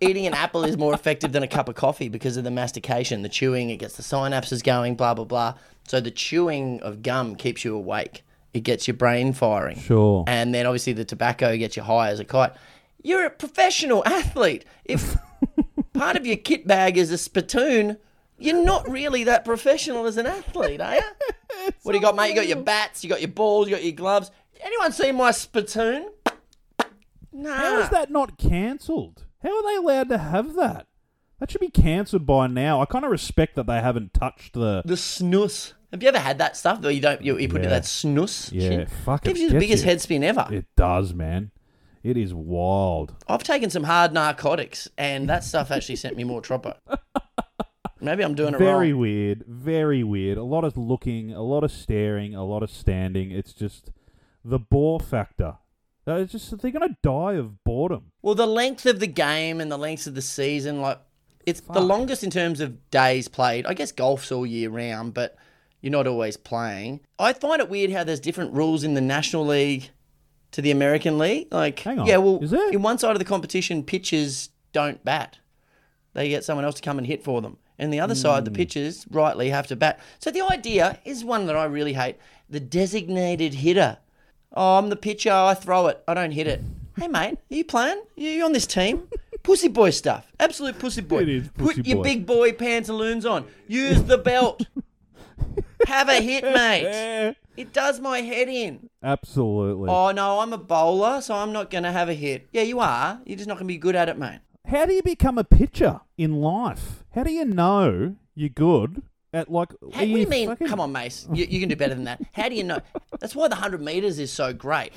Speaker 3: Eating an apple is more effective than a cup of coffee because of the mastication, the chewing. It gets the synapses going, blah blah blah. So the chewing of gum keeps you awake. It gets your brain firing.
Speaker 4: Sure.
Speaker 3: And then obviously the tobacco gets you high as a kite. You're a professional athlete. If part of your kit bag is a spittoon, you're not really that professional as an athlete, are you? what do you got, mate? You got your bats, you got your balls, you got your gloves. Anyone see my spittoon? Nah.
Speaker 4: How is that not cancelled? How are they allowed to have that? That should be cancelled by now. I kind of respect that they haven't touched the.
Speaker 3: The snus. Have you ever had that stuff where you don't you, you put
Speaker 4: Yeah.
Speaker 3: that snus?
Speaker 4: Yeah,
Speaker 3: shit?
Speaker 4: fuck it.
Speaker 3: Gives you the biggest head spin ever.
Speaker 4: It does, man. It is wild.
Speaker 3: I've taken some hard narcotics, and that stuff actually sent me more tropper. Maybe I'm doing it
Speaker 4: Very
Speaker 3: wrong.
Speaker 4: weird. Very weird. A lot of looking, a lot of staring, a lot of standing. It's just the bore factor. It's just they're gonna die of boredom.
Speaker 3: Well, the length of the game and the length of the season, like it's the longest in terms of days played. I guess golf's all year round, but you're not always playing. I find it weird how there's different rules in the National League to the American League. Like,
Speaker 4: Hang on,
Speaker 3: yeah, well,
Speaker 4: is there?
Speaker 3: in one side of the competition, pitchers don't bat. They get someone else to come and hit for them. And the other side,
Speaker 4: Hmm.
Speaker 3: the pitchers rightly have to bat. So the idea is one that I really hate: the designated hitter. Oh, I'm the pitcher. I throw it. I don't hit it. Hey, mate, are you playing? Are you on this team? Pussy boy stuff. Absolute pussy boy.
Speaker 4: It is pussy
Speaker 3: Put
Speaker 4: pussy
Speaker 3: your big boy pantaloons on. Use the belt. Have a hit, mate. It does my head in.
Speaker 4: Absolutely.
Speaker 3: Oh, no, I'm a bowler, so I'm not going to have a hit. Yeah, you are. You're just not going to be good at it, mate.
Speaker 4: How do you become a pitcher in life? How do you know you're good at like?
Speaker 3: How, what do
Speaker 4: you
Speaker 3: mean?
Speaker 4: fucking-
Speaker 3: Come on, Mase. You, you can do better than that. How do you know? That's why the 100 metres is so great.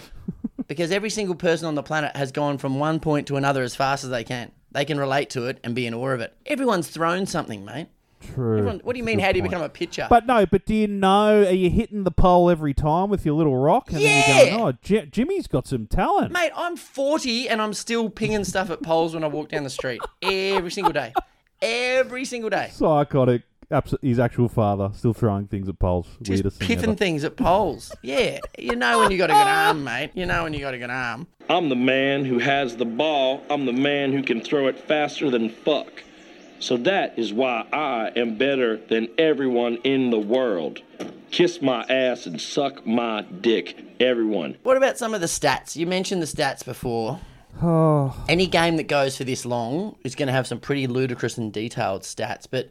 Speaker 3: Because every single person on the planet has gone from one point to another as fast as they can. They can relate to it and be in awe of it. Everyone's thrown something, mate.
Speaker 4: True.
Speaker 3: Everyone, what do you mean? How do you
Speaker 4: point.
Speaker 3: become a pitcher?
Speaker 4: But no, but do you know? Are you hitting the pole every time with your little rock? And then
Speaker 3: Yeah.
Speaker 4: you're going, oh, J- Jimmy's got some talent.
Speaker 3: Mate, I'm 40 and I'm still pinging stuff at poles when I walk down the street. Every single day. Every single day.
Speaker 4: Psychotic. Abs- his actual father still throwing things at poles.
Speaker 3: Just
Speaker 4: Weirdest thing
Speaker 3: piffing
Speaker 4: ever.
Speaker 3: things at poles. Yeah. You know when you got a good arm, mate. You know when you got a good arm.
Speaker 10: I'm the man who has the ball. I'm the man who can throw it faster than fuck. So that is why I am better than everyone in the world. Kiss my ass and suck my dick, everyone.
Speaker 3: What about some of the stats? You mentioned the stats before.
Speaker 4: Oh,
Speaker 3: Any game that goes for this long is going to have some pretty ludicrous and detailed stats, but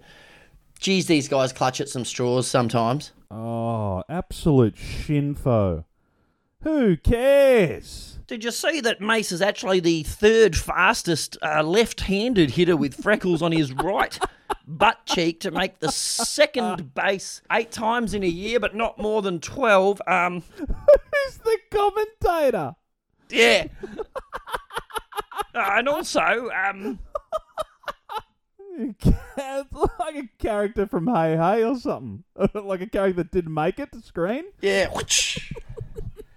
Speaker 3: geez, these guys clutch at some straws sometimes.
Speaker 4: oh, absolute shinfo. Who cares?
Speaker 3: Did you see that Mase is actually the third fastest uh, left-handed hitter with freckles on his right butt cheek to make the second base eight times in a year, but not more than twelve? Um,
Speaker 4: Who's the commentator?
Speaker 3: yeah. Uh, and also, um,
Speaker 4: It's like a character from Hey Hey or something. like a character that didn't make it to screen.
Speaker 3: Yeah.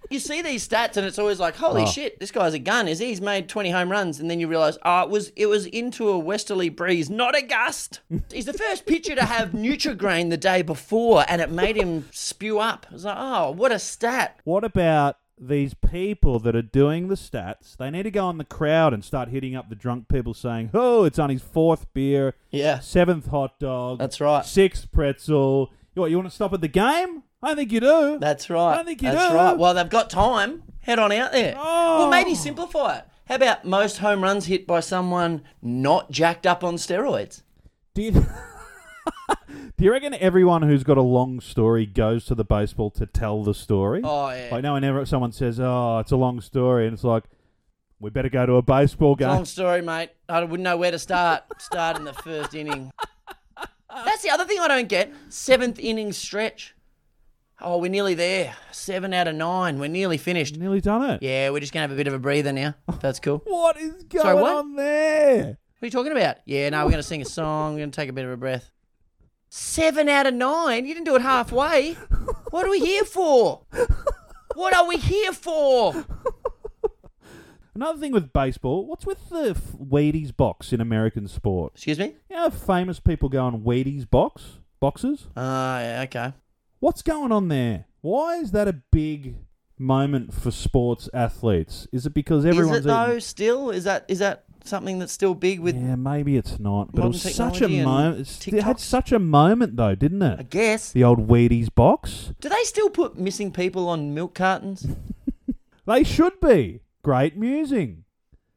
Speaker 3: You see these stats and it's always like, holy
Speaker 4: Oh.
Speaker 3: shit, this guy's a gun. Is he? he's made 20 home runs and then you realize, oh, it was it was into a westerly breeze, not a gust. he's the first pitcher to have Nutrigrain the day before and it made him spew up. I was like, oh, what a stat.
Speaker 4: What about these people that are doing the stats? They need to go in the crowd and start hitting up the drunk people saying, oh, it's on his fourth beer,
Speaker 3: Yeah.
Speaker 4: seventh hot dog,
Speaker 3: That's right.
Speaker 4: sixth pretzel. You, what, you want to stop at the game? I think you do.
Speaker 3: That's right.
Speaker 4: I think you do
Speaker 3: That's
Speaker 4: do.
Speaker 3: right. Well, they've got time. Head on out there. Well, oh. maybe simplify it. How about most home runs hit by someone not jacked up on steroids?
Speaker 4: Do you, do you reckon everyone who's got a long story goes to the baseball to tell the story?
Speaker 3: Oh, yeah.
Speaker 4: Like, no, whenever someone says, oh, it's a long story, and it's like, we better go to a baseball game.
Speaker 3: Long story, mate. I wouldn't know where to start. Start in the first inning. That's the other thing I don't get. Seventh inning stretch. Oh, we're nearly there. Seven out of nine. We're nearly finished.
Speaker 4: Nearly done it.
Speaker 3: Yeah, we're just gonna have a bit of a breather now. That's cool.
Speaker 4: What is going
Speaker 3: Sorry, what?
Speaker 4: on there?
Speaker 3: What are you talking about? Yeah, no, we're gonna sing a song. We're gonna take a bit of a breath. Seven out of nine. You didn't do it halfway. What are we here for? What are we here for?
Speaker 4: Another thing with baseball, what's with the f- Wheaties box in American sport?
Speaker 3: Excuse me?
Speaker 4: You know, how famous people go on Wheaties box boxes.
Speaker 3: Ah, yeah, okay.
Speaker 4: What's going on there? Why is that a big moment for sports athletes? Is it because everyone's
Speaker 3: is it though?
Speaker 4: eating-
Speaker 3: Still, is that is that something that's still big with?
Speaker 4: Yeah, maybe it's not, but it was such a moment. It had such a moment though, didn't it?
Speaker 3: I guess.
Speaker 4: The old Wheaties box.
Speaker 3: Do they still put missing people on milk cartons?
Speaker 4: They should be great musing.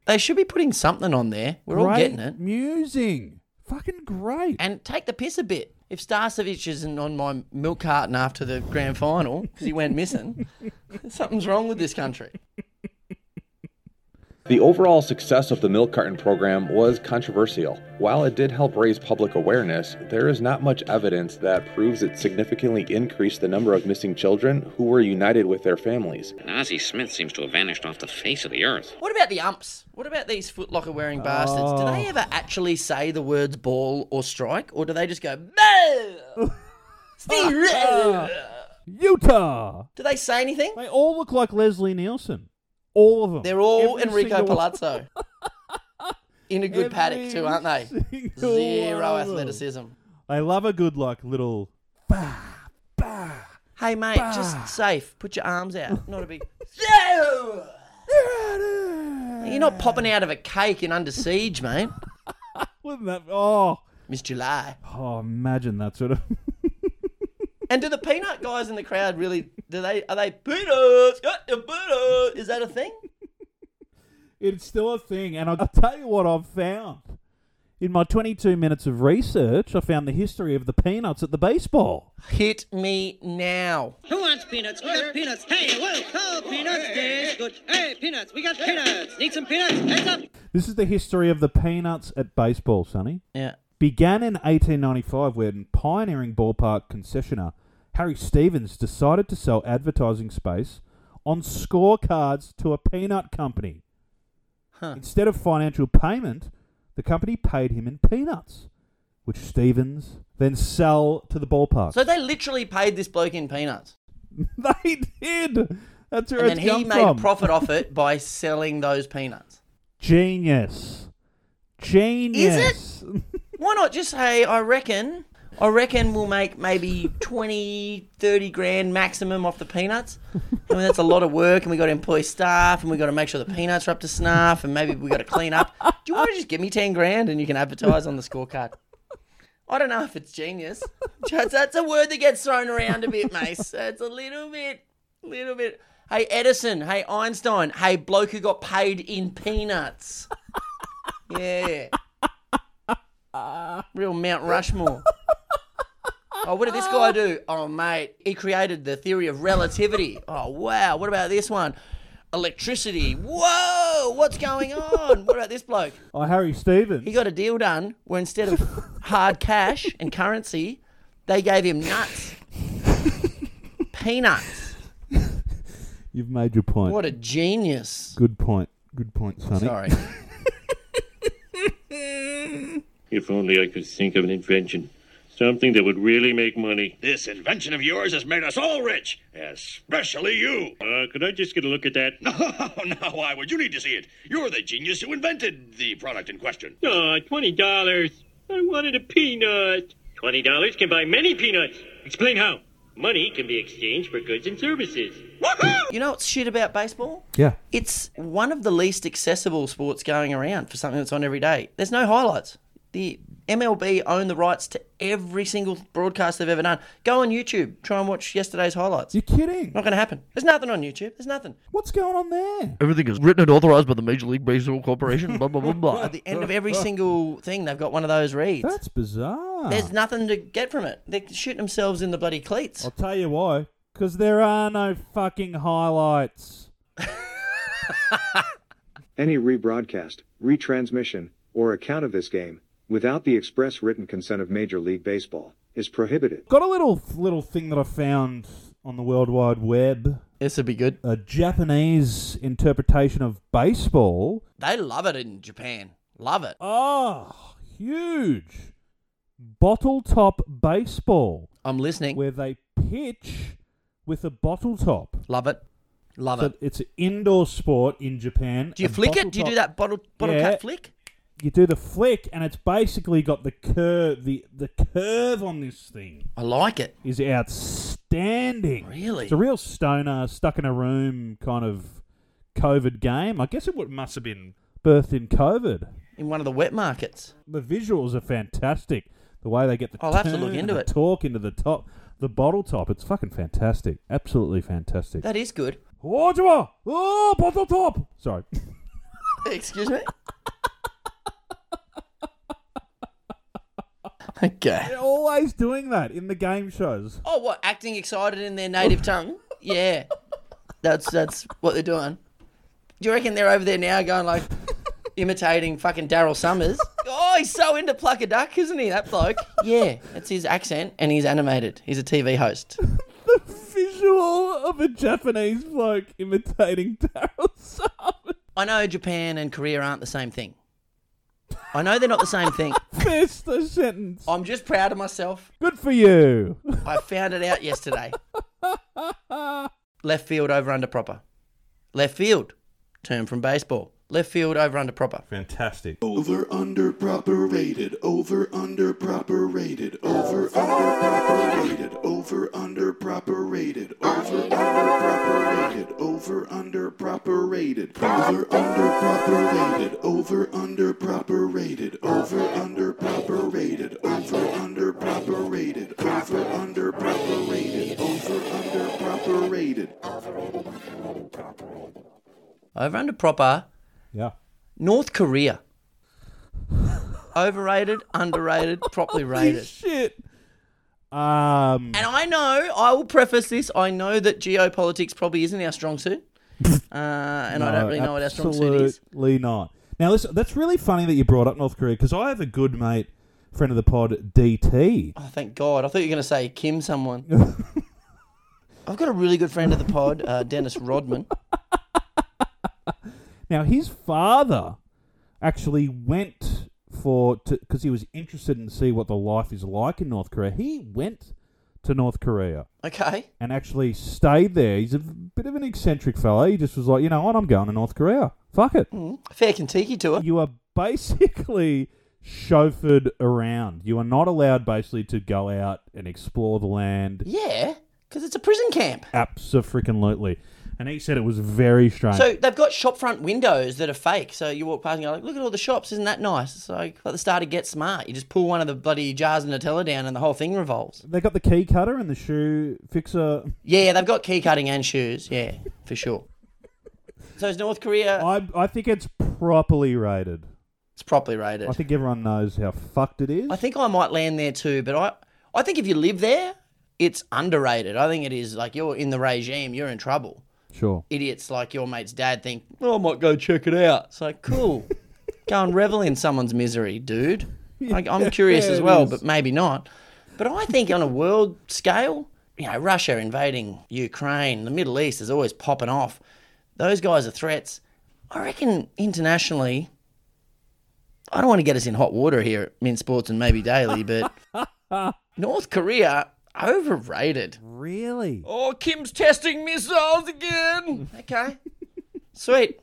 Speaker 3: They should be putting something on there. We're all getting it.
Speaker 4: Musing. Fucking great.
Speaker 3: And take the piss a bit. If Starcevich isn't on my milk carton after the grand final because he went missing, something's wrong with this country.
Speaker 7: The overall success of the milk carton program was controversial. While it did help raise public awareness, there is not much evidence that proves it significantly increased the number of missing children who were united with their families.
Speaker 9: And Ozzie Smith seems to have vanished off the face of the earth.
Speaker 3: What about the umps? What about these footlocker wearing bastards? Do they
Speaker 4: Oh.
Speaker 3: ever actually say the words ball or strike, or do they just go, "Boo!" Steve?
Speaker 4: Utah.
Speaker 3: do they say anything?
Speaker 4: They all look like Leslie Nielsen. All of them.
Speaker 3: They're all
Speaker 4: Every
Speaker 3: Enrico
Speaker 4: single.
Speaker 3: Palazzo. In a good paddock too, aren't they?
Speaker 4: single
Speaker 3: Zero
Speaker 4: one of them.
Speaker 3: athleticism.
Speaker 4: They love a good like little.
Speaker 3: Hey mate, just safe. Put your arms out. Not a big. You're not popping out of a cake in Under Siege, mate.
Speaker 4: Wouldn't that? Oh,
Speaker 3: Miss July.
Speaker 4: oh, imagine that sort of.
Speaker 3: And do the peanut guys in the crowd really? Do they? Are they peanuts? Got your peanut? Is that a thing?
Speaker 4: it's still a thing, and I'll tell you what I've found. In my 22 minutes of research, I found the history of the peanuts at the baseball.
Speaker 3: Hit me now.
Speaker 11: Who wants peanuts? We got peanuts. Hey, whoa, oh, peanuts. There's good. Hey, peanuts. We got peanuts. Need some peanuts? Heads up.
Speaker 4: This is the history of the peanuts at baseball, Sunny.
Speaker 3: Yeah.
Speaker 4: Began in 1895 when pioneering ballpark concessioner Harry Stevens decided to sell advertising space on scorecards to a peanut company.
Speaker 3: Huh.
Speaker 4: Instead of financial payment, the company paid him in peanuts, which Stevens then sell to the ballpark.
Speaker 3: So they literally paid this bloke in peanuts,
Speaker 4: they did. That's where
Speaker 3: and
Speaker 4: it's
Speaker 3: then he made
Speaker 4: from.
Speaker 3: profit off it by selling those peanuts.
Speaker 4: Genius. Genius. Is it?
Speaker 3: Why not just say, I reckon, I reckon we'll make maybe 20, 30 grand maximum off the peanuts. I mean, that's a lot of work, and we got to employ staff, and we got to make sure the peanuts are up to snuff, and maybe we got to clean up. Do you want to just give me 10 grand and you can advertise on the scorecard? I don't know if it's genius. Just, that's a word that gets thrown around a bit, Mase. It's a little bit, little bit. Hey, Edison. Hey, Einstein. Hey, bloke who got paid in peanuts. Yeah. Real Mount Rushmore. Oh, what did this guy do? Oh, mate, he created the theory of relativity. Oh, wow. What about this one? Electricity. Whoa, what's going on? What about this bloke?
Speaker 4: Oh, Harry Stevens.
Speaker 3: He got a deal done where instead of hard cash and currency, they gave him nuts. Peanuts.
Speaker 4: You've made your point.
Speaker 3: What a genius.
Speaker 4: Good point. Good point, Sunny.
Speaker 3: Sorry.
Speaker 10: If only I could think of an invention. Something that would really make money.
Speaker 9: This invention of yours has made us all rich, especially you.
Speaker 10: Uh, could I just get a look at that?
Speaker 9: No, no, why would you need to see it? You're the genius who invented the product in question.
Speaker 10: Aw, twenty dollars. I wanted a peanut. Twenty dollars can buy many peanuts. Explain how. Money can be exchanged for goods and services.
Speaker 3: You know what's shit about baseball?
Speaker 4: Yeah.
Speaker 3: It's one of the least accessible sports going around for something that's on every day. There's no highlights. The MLB own the rights to every single broadcast they've ever done. Go on YouTube, try and watch yesterday's highlights.
Speaker 4: You're kidding?
Speaker 3: Not going to happen. There's nothing on YouTube. There's nothing.
Speaker 4: What's going on there?
Speaker 6: Everything is written and authorized by the Major League Baseball Corporation. Blah blah blah blah.
Speaker 3: At the end of every single thing, they've got one of those reads.
Speaker 4: That's bizarre.
Speaker 3: There's nothing to get from it. They're shooting themselves in the bloody cleats.
Speaker 4: I'll tell you why. Because there are no fucking highlights.
Speaker 12: Any rebroadcast, retransmission, or account of this game, without the express written consent of Major League Baseball, is prohibited.
Speaker 4: Got a little little thing that I found on the World Wide Web.
Speaker 3: This would be good.
Speaker 4: A Japanese interpretation of baseball.
Speaker 3: They love it in Japan. Love it.
Speaker 4: Oh, huge. Bottle top baseball.
Speaker 3: I'm listening.
Speaker 4: Where they pitch with a bottle top.
Speaker 3: Love it. Love
Speaker 4: So
Speaker 3: it.
Speaker 4: It's an indoor sport in Japan.
Speaker 3: Do you flick
Speaker 4: bottle
Speaker 3: it? Do you do that bottle bottle
Speaker 4: Yeah.
Speaker 3: cap flick?
Speaker 4: You do the flick, and it's basically got the curve. The the curve on this thing
Speaker 3: I like it.
Speaker 4: is outstanding.
Speaker 3: Really?
Speaker 4: It's a real stoner, stuck in a room kind of COVID game. I guess it would, must have been birthed in COVID.
Speaker 3: In one of the wet markets.
Speaker 4: The visuals are fantastic. The way they get the
Speaker 3: I'll have to
Speaker 4: turn
Speaker 3: look
Speaker 4: and
Speaker 3: into
Speaker 4: the
Speaker 3: it.
Speaker 4: talk into the top, the bottle top. It's fucking fantastic. Absolutely fantastic.
Speaker 3: That is good.
Speaker 4: Oh, oh, bottle top. Sorry.
Speaker 3: Excuse me? okay.
Speaker 4: They're always doing that in the game shows.
Speaker 3: Oh, what? Acting excited in their native tongue? Yeah. That's that's what they're doing. Do you reckon they're over there now going like imitating fucking Daryl Somers? Oh, he's so into pluck a duck, isn't he? That bloke. Yeah, that's his accent, and he's animated. He's a TV host.
Speaker 4: The visual of a Japanese bloke imitating Daryl Somers.
Speaker 3: I know Japan and Korea aren't the same thing. I know they're not the same thing.
Speaker 4: Fist the sentence.
Speaker 3: I'm just proud of myself.
Speaker 4: Good for you.
Speaker 3: I found it out yesterday. Left field over under proper. Left field. Term from baseball. Left field over under proper.
Speaker 4: Fantastic.
Speaker 5: Over under proper rated. Over under proper rated. Over under proper rated. Over under proper rated. Over under proper rated. Over under proper rated. Over under proper rated. Over under proper rated. Over under proper rated. Over under proper rated. Over under proper rated. Over under proper rated.
Speaker 3: Over under proper rated. Over under proper.
Speaker 4: Yeah.
Speaker 3: North Korea. Overrated, underrated, properly rated.
Speaker 4: Shit. Um.
Speaker 3: And I know, I will preface this, I know that geopolitics probably isn't our strong suit. Uh, and I don't really know what our strong suit is.
Speaker 4: Absolutely not. Now, listen, that's really funny that you brought up North Korea because I have a good mate, friend of the pod, DT.
Speaker 3: Oh, thank God. I thought you were going to say Kim someone. I've got a really good friend of the pod, uh, Dennis Rodman.
Speaker 4: Now, his father actually went for to because he was interested in see what the life is like in North Korea. He went to North Korea
Speaker 3: Okay.
Speaker 4: and actually stayed there. He's a bit of an eccentric fellow. He just was like, you know what, I'm going to North Korea. Fuck it. Hmm.
Speaker 3: Fair Kentucky tour.
Speaker 4: You are basically chauffeured around. You are not allowed basically to go out and explore the land.
Speaker 3: Yeah, because it's a prison camp.
Speaker 4: Absolutely. And he said it was very strange.
Speaker 3: So they've got shopfront windows that are fake. So you walk past and you're like, look at all the shops. Isn't that nice? It's like, like the start of Get Smart. You just pull one of the bloody jars of Nutella down and the whole thing revolves.
Speaker 4: they got the key cutter and the shoe fixer.
Speaker 3: Yeah, they've got key cutting and shoes. Yeah, for sure. So is North Korea.
Speaker 4: I I think it's properly rated.
Speaker 3: It's properly rated.
Speaker 4: I think everyone knows how fucked it is.
Speaker 3: I think I might land there too, but I, I think if you live there, it's underrated. I think it is like you're in the regime, you're in trouble.
Speaker 4: Sure.
Speaker 3: Idiots like your mate's dad think, oh, I might go check it out. It's like, cool. go and revel in someone's misery, dude. Like, I'm curious
Speaker 4: Yeah,
Speaker 3: as well,
Speaker 4: is.
Speaker 3: but maybe not. But I think on a world scale, you know, Russia invading Ukraine, the Middle East is always popping off. Those guys are threats. I reckon internationally, I don't want to get us in hot water here at Mint Sports and maybe Daily, but North Korea, overrated.
Speaker 4: Really?
Speaker 3: Oh, Kim's testing missiles again. Okay. Sweet.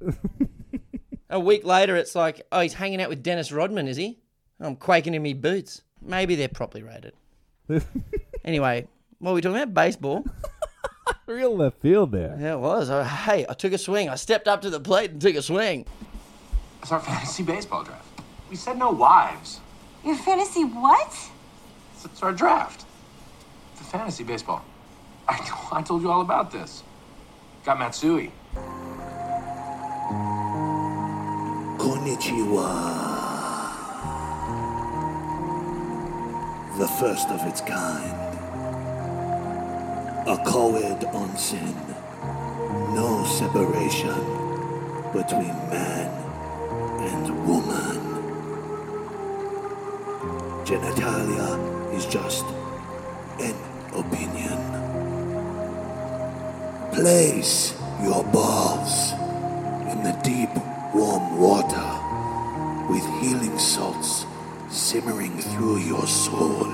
Speaker 3: A week later, it's like, oh, he's hanging out with Dennis Rodman, is he? I'm quaking in my boots. Maybe they're properly rated. anyway, what were we talking about? Baseball.
Speaker 4: Real left field there.
Speaker 3: Yeah, it was. Uh, hey, I took a swing. I stepped up to the plate and took a swing.
Speaker 13: It's our fantasy baseball draft. We said no wives. Your fantasy what?
Speaker 14: It's our draft. Fantasy baseball. I, I told you all about this. Got Matsui.
Speaker 5: Konnichiwa. The first of its kind. A co-ed onsen. No separation between man and woman. Genitalia is just an opinion. Place your balls in the deep, warm water with healing salts simmering through your soul.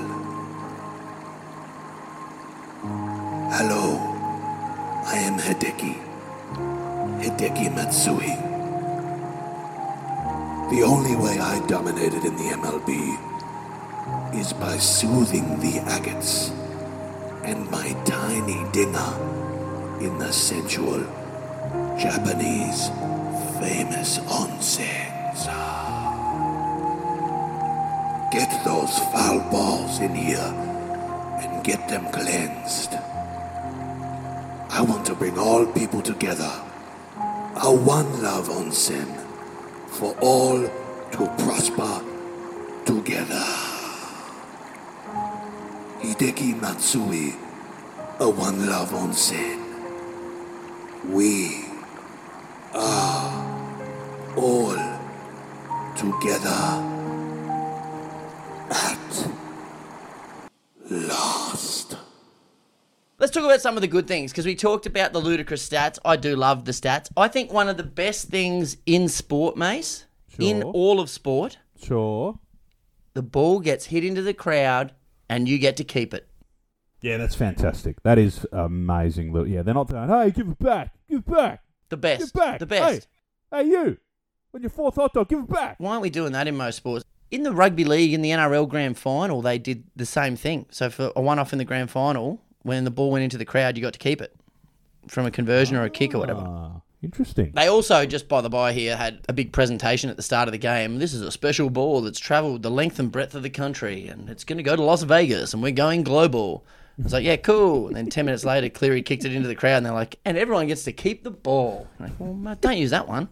Speaker 5: Hello, I am Hideki. Hideki Matsui. The only way I dominated in the MLB is by soothing the agates and my tiny dinger in the sensual Japanese famous onsens. Get those foul balls in here and get them cleansed. I want to bring all people together. A one love onsen for all to prosper together. Hideki Matsui, a one love onsen. We are all together at last.
Speaker 3: Let's talk about some of the good things because we talked about the ludicrous stats. I do love the stats. I think one of the best things in sport, Mase, in all of sport,
Speaker 4: Sure.
Speaker 3: the ball gets hit into the crowd and you get to keep it.
Speaker 4: Yeah, that's fantastic. That is amazing. Yeah, they're not going, hey, give it back. Give it back.
Speaker 3: The best.
Speaker 4: Give it back.
Speaker 3: The best.
Speaker 4: Hey, hey you. On your fourth hot dog, give it back.
Speaker 3: Why aren't we doing that in most sports? In the rugby league, in the NRL grand final, they did the same thing. So for a one off in the grand final, when the ball went into the crowd, you got to keep it from a conversion or a kick or whatever.
Speaker 4: Ah. Interesting.
Speaker 3: They also, just by the by here, had a big presentation at the start of the game. This is a special ball that's travelled the length and breadth of the country, and it's going to go to Las Vegas, and we're going global. I was like, yeah, cool. And then 10 minutes later, Cleary kicked it into the crowd, and they're like, and everyone gets to keep the ball. I'm like, well, mate, don't use that one.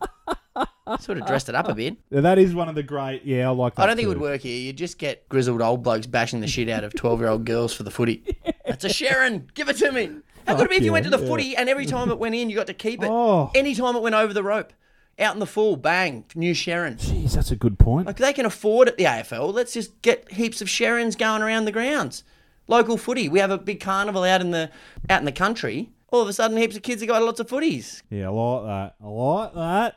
Speaker 3: Sort of dressed it up a bit.
Speaker 4: Yeah, that is one of the great. Yeah, I like that.
Speaker 3: I don't think it would work here. You'd just get grizzled old blokes bashing the shit out of 12 year old girls for the footy. That's a Sherrin. Give it to me. How good would it be if you went to the
Speaker 4: yeah.
Speaker 3: footy and every time it went in, you got to keep it?
Speaker 4: Oh.
Speaker 3: Any time it went over the rope, out in the full, bang, new Sherrin.
Speaker 4: Jeez, that's a good point.
Speaker 3: Like they can afford it, the AFL. Let's just get heaps of Sherrins going around the grounds. Local footy. We have a big carnival out in the out in the country. All of a sudden, heaps of kids have got lots of footies.
Speaker 4: Yeah, I like that. I like that.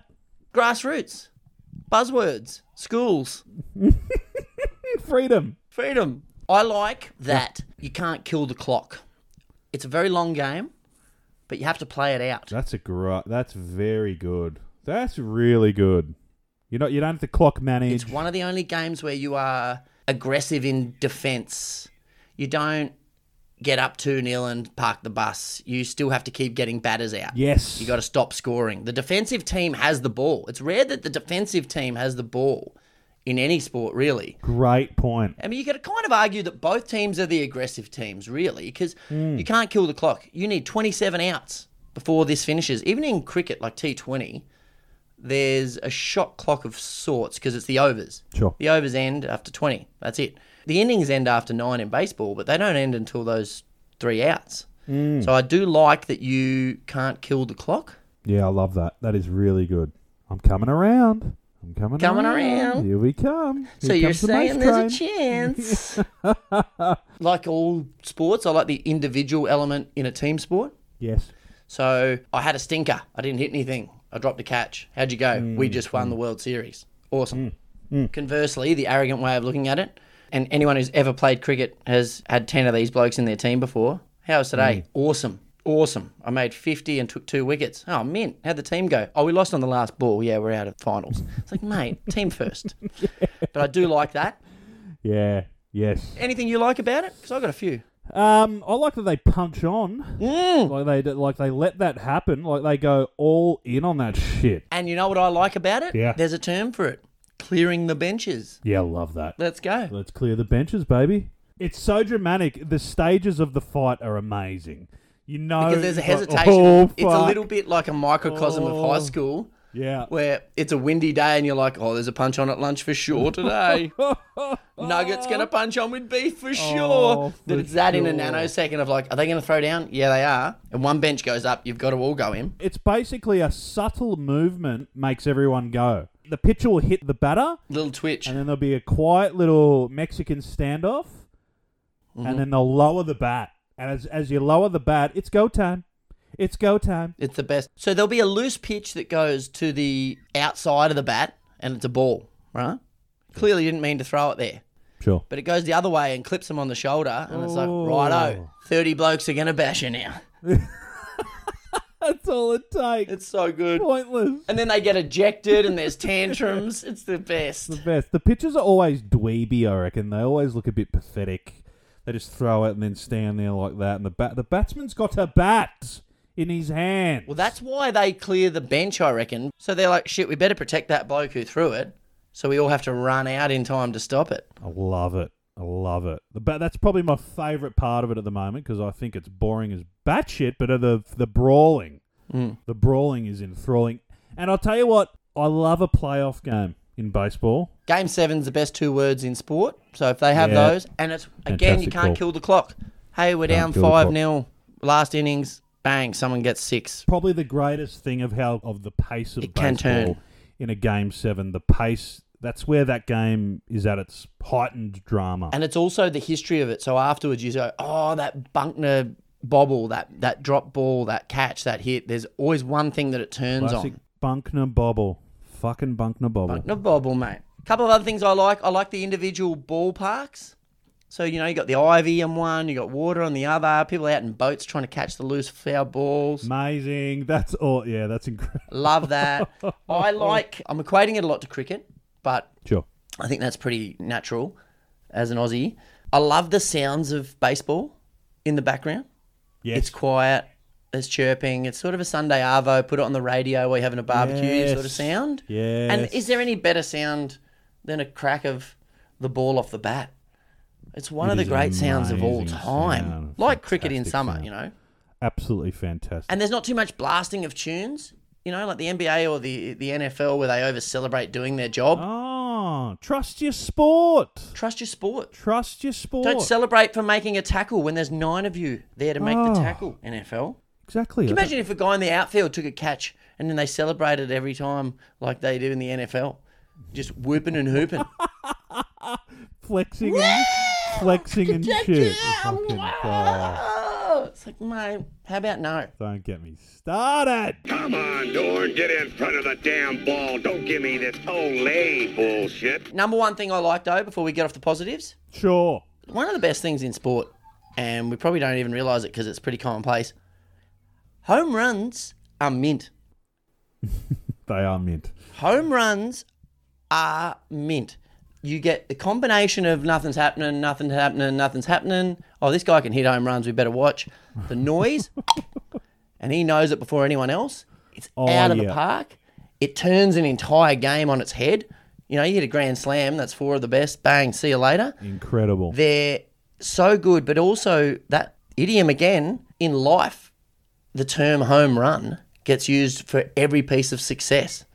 Speaker 3: Grassroots, buzzwords, schools.
Speaker 4: Freedom.
Speaker 3: Freedom. I like that you can't kill the clock. It's a very long game, but you have to play it out.
Speaker 4: That's a great. That's very good. That's really good. You know, you don't have to clock manage.
Speaker 3: It's one of the only games where you are aggressive in defence. You don't get up 2 0 and park the bus. You still have to keep getting batters out.
Speaker 4: Yes.
Speaker 3: You got to stop scoring. The defensive team has the ball. It's rare that the defensive team has the ball in any sport, really.
Speaker 4: Great point.
Speaker 3: I mean, you could kind of argue that both teams are the aggressive teams, really, because
Speaker 4: Mm.
Speaker 3: you can't kill the clock. You need 27 outs before this finishes. Even in cricket, like T20, there's a shot clock of sorts because it's the overs.
Speaker 4: Sure.
Speaker 3: The overs end after 20. That's it. The innings end after nine in baseball, but they don't end until those three outs.
Speaker 4: Mm.
Speaker 3: So I do like that you can't kill the clock.
Speaker 4: Yeah, I love that. That is really good. I'm coming around. I'm coming,
Speaker 3: Coming
Speaker 4: around.
Speaker 3: around.
Speaker 4: Here we come.
Speaker 3: So you're
Speaker 4: comes the
Speaker 3: saying there's a chance? like all sports, I like the individual element in a team sport.
Speaker 4: Yes.
Speaker 3: So I had a stinker. I didn't hit anything. I dropped a catch. How'd you go? we
Speaker 4: Mm,
Speaker 3: just won the World Series. Awesome.
Speaker 4: mm.
Speaker 3: Conversely, the arrogant way of looking at it, and anyone who's ever played cricket has had 10 of these blokes in their team before. How was today?
Speaker 4: Mm.
Speaker 3: Awesome. Awesome. I made 50 and took two wickets. Oh, mint. How'd the team go? Oh, we lost on the last ball. Yeah, we're out of finals. It's like, mate, team first. But I do like that.
Speaker 4: Yeah. Yes.
Speaker 3: Anything you like about it? Because I've got a few.
Speaker 4: Um, I like that they punch on.
Speaker 3: Mm.
Speaker 4: Like they like they let that happen. Like they go all in on that shit.
Speaker 3: And you know what I like about it?
Speaker 4: Yeah.
Speaker 3: There's a term for it. clearing the benches.
Speaker 4: Yeah, I love that.
Speaker 3: Let's go.
Speaker 4: Let's clear the benches, baby. It's so dramatic. The stages of the fight are amazing. You know,
Speaker 3: Because there's a hesitation.
Speaker 4: oh,
Speaker 3: it's a little bit like a microcosm of high
Speaker 4: Oh.
Speaker 3: school.
Speaker 4: Yeah.
Speaker 3: Where it's a windy day and you're like, oh, there's a punch on at lunch for sure today. Nugget's going to punch on with beef for sure.
Speaker 4: Oh,
Speaker 3: that
Speaker 4: for
Speaker 3: it's that in a nanosecond of like, are they going to throw down? Yeah, they are. And one bench goes up, you've got to all go in.
Speaker 4: It's basically a subtle movement makes everyone go. The pitcher will hit the batter,
Speaker 3: Little twitch.
Speaker 4: and then there'll be a quiet little Mexican standoff,
Speaker 3: Mhm.
Speaker 4: and then they'll lower the bat. And as as you lower the bat, it's go time. It's go time.
Speaker 3: It's the best. So there'll be a loose pitch that goes to the outside of the bat and it's a ball, right? Clearly you didn't mean to throw it there.
Speaker 4: Sure.
Speaker 3: But it goes the other way and clips him on the shoulder and it's like,
Speaker 4: Oh.
Speaker 3: righto, 30 blokes are going to bash you now.
Speaker 4: That's all it takes.
Speaker 3: It's so good.
Speaker 4: Pointless.
Speaker 3: And then they get ejected and there's tantrums. It's the best.
Speaker 4: The best. The pitchers are always dweeby, I reckon. They always look a bit pathetic. They just throw it and then stand there like that. And the bat, the batsman's got a bat in his hand.
Speaker 3: Well, that's why they clear the bench, I reckon. So they're like, shit, we better protect that bloke who threw it. So we all have to run out in time to stop it.
Speaker 4: I love it. I love it. The ba- that's probably my favourite part of it at the moment because I think it's boring as batshit. But the the brawling,
Speaker 3: Mm.
Speaker 4: the brawling is enthralling. And I'll tell you what, I love a playoff game in baseball.
Speaker 3: Game seven's the best two words in sport. So if they have
Speaker 4: Yeah.
Speaker 3: those, and it's again, you
Speaker 4: Fantastic
Speaker 3: can't
Speaker 4: call.
Speaker 3: kill the clock. Hey, we're
Speaker 4: Can't
Speaker 3: down
Speaker 4: kill the
Speaker 3: five
Speaker 4: clock.
Speaker 3: 0 Last innings, bang, someone gets six.
Speaker 4: Probably the greatest thing of how of the pace of
Speaker 3: It can
Speaker 4: baseball
Speaker 3: turn.
Speaker 4: in a game seven. The pace. That's where that game is at its heightened drama.
Speaker 3: And it's also the history of it. So afterwards, you go, oh, that Buckner bobble, that that drop ball, that catch, that hit. There's always one thing that it turns
Speaker 4: Classic
Speaker 3: on.
Speaker 4: Buckner bobble. Fucking Buckner bobble.
Speaker 3: Buckner bobble, mate. A couple of other things I like. I like the individual ballparks. So you know, you got the ivy on one, you got water on the other. People out in boats trying to catch the loose foul balls.
Speaker 4: Amazing. That's all. Yeah, that's incredible.
Speaker 3: Love that. I like. I'm equating it a lot to cricket, but
Speaker 4: Sure.
Speaker 3: I think that's pretty natural as an Aussie. I love the sounds of baseball in the background.
Speaker 4: Yes.
Speaker 3: It's quiet. There's chirping. It's sort of a Sunday arvo. Put it on the radio while you're having a barbecue sort of sound.
Speaker 4: Yes.
Speaker 3: And is there any better sound than a crack of the ball off the bat? It's one
Speaker 4: It
Speaker 3: of the great sounds of all time.
Speaker 4: sound.
Speaker 3: Like cricket in summer,
Speaker 4: sound.
Speaker 3: you know.
Speaker 4: Absolutely fantastic.
Speaker 3: And there's not too much blasting of tunes, you know, like the NBA or the the NFL where they over celebrate doing their job.
Speaker 4: Oh, trust your sport.
Speaker 3: Trust your sport.
Speaker 4: Trust your sport.
Speaker 3: Don't celebrate for making a tackle when there's nine of you there to make
Speaker 4: Oh.
Speaker 3: the ah. tackle. NFL.
Speaker 4: Exactly.
Speaker 3: Can you imagine if a guy in the outfield took a catch and then they celebrated every time like they do in the NFL, just whooping and hooping.
Speaker 4: flexing, and, flexing and shit. Fucking,
Speaker 3: it's like, mate, how about no?
Speaker 4: don't get me started.
Speaker 9: Come on, Dorn, get in front of the damn ball. Don't give me this Olay bullshit.
Speaker 3: Number one thing I like though, before we get off the positives,
Speaker 4: Sure.
Speaker 3: one of the best things in sport, and we probably don't even realize it because it's pretty commonplace. Home runs are mint.
Speaker 4: They are mint.
Speaker 3: Home runs are mint. You get the combination of nothing's happening, nothing's happening, nothing's happening. Oh, this guy can hit home runs. We better watch the noise, and he knows it before anyone else. It's
Speaker 4: Oh,
Speaker 3: out of the park. It turns an entire game on its head. You know, you hit a grand slam. That's four of the best. Bang. See you later.
Speaker 4: Incredible.
Speaker 3: They're so good, but also that idiom again in life, the term home run gets used for every piece of success.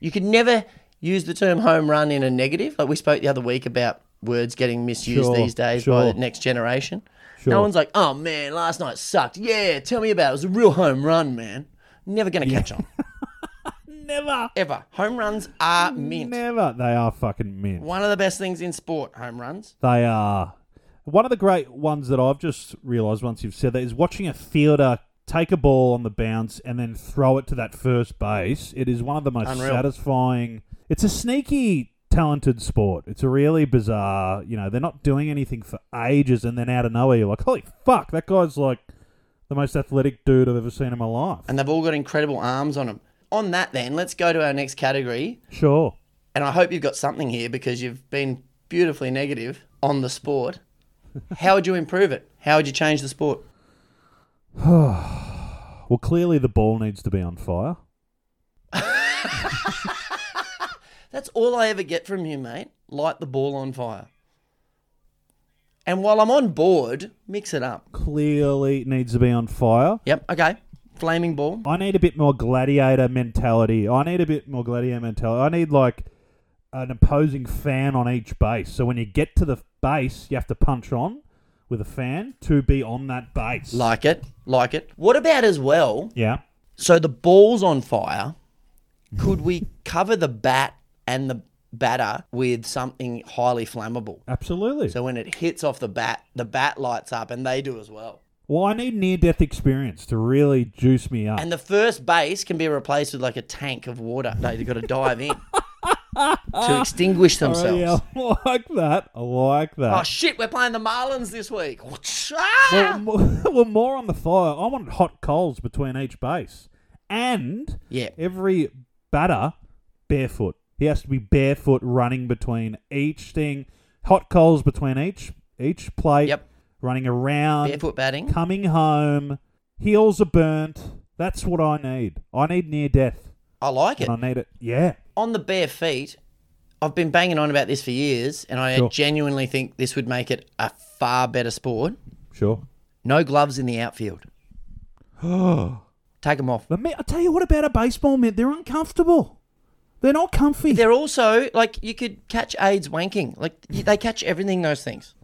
Speaker 3: You could never use the term home run in a negative. Like we spoke the other week about words getting misused
Speaker 4: Sure,
Speaker 3: these days by the next generation.
Speaker 4: Sure.
Speaker 3: No one's like, oh man, last night sucked. Yeah, tell me about it. It was a real home run, man. Never going to catch on.
Speaker 4: Never.
Speaker 3: Ever. Home runs are mint.
Speaker 4: Never. They are fucking mint.
Speaker 3: One of the best things in sport, home runs.
Speaker 4: They are. One of the great ones that I've just realised once you've said that is watching a fielder take a ball on the bounce and then throw it to that first base. It is one of the most
Speaker 3: Unreal.
Speaker 4: satisfying. It's a sneaky, talented sport. It's a really bizarre. You know, they're not doing anything for ages, and then out of nowhere, you're like, holy fuck, that guy's like the most athletic dude I've ever seen in my life.
Speaker 3: And they've all got incredible arms on them. On that, then, let's go to our next category.
Speaker 4: Sure.
Speaker 3: And I hope you've got something here because you've been beautifully negative on the sport. How would you improve it? How would you change the sport?
Speaker 4: well, clearly the ball needs to be on fire.
Speaker 3: That's all I ever get from you, mate. Light the ball on fire. And while I'm on board, mix it up.
Speaker 4: Clearly needs to be on fire.
Speaker 3: Yep. Okay. Flaming ball.
Speaker 4: I need a bit more gladiator mentality. I need a bit more gladiator mentality. I need like an opposing fan on each base. So when you get to the base, you have to punch on with a fan to be on that base.
Speaker 3: Like it. Like it. What about as well?
Speaker 4: Yeah.
Speaker 3: So the ball's on fire. Could we cover the bat and the batter with something highly flammable?
Speaker 4: Absolutely.
Speaker 3: So when it hits off the bat, the bat lights up and they do as well.
Speaker 4: Well, I need near death experience to really juice me up.
Speaker 3: And the first base can be replaced with like a tank of water. No, you've got to dive in to extinguish themselves.
Speaker 4: yeah, I like that. I like that.
Speaker 3: Oh shit, we're playing the Marlins this week.
Speaker 4: well, well, more on the fire. I want hot coals between each base, and
Speaker 3: Yeah.
Speaker 4: every batter barefoot. He has to be barefoot running between each thing. Hot coals between each each plate.
Speaker 3: Yep.
Speaker 4: Running around.
Speaker 3: Barefoot batting.
Speaker 4: Coming home. Heels are burnt. That's what I need. I need near death.
Speaker 3: I like it.
Speaker 4: And I need it. Yeah.
Speaker 3: On the bare feet, I've been banging on about this for years, and I
Speaker 4: Sure.
Speaker 3: genuinely think this would make it a far better sport.
Speaker 4: Sure.
Speaker 3: No gloves in the outfield. Take them off.
Speaker 4: But me, I tell you what about a baseball mitt. They're uncomfortable. They're not comfy.
Speaker 3: They're also like you could catch AIDS wanking. Like they catch everything. Those things.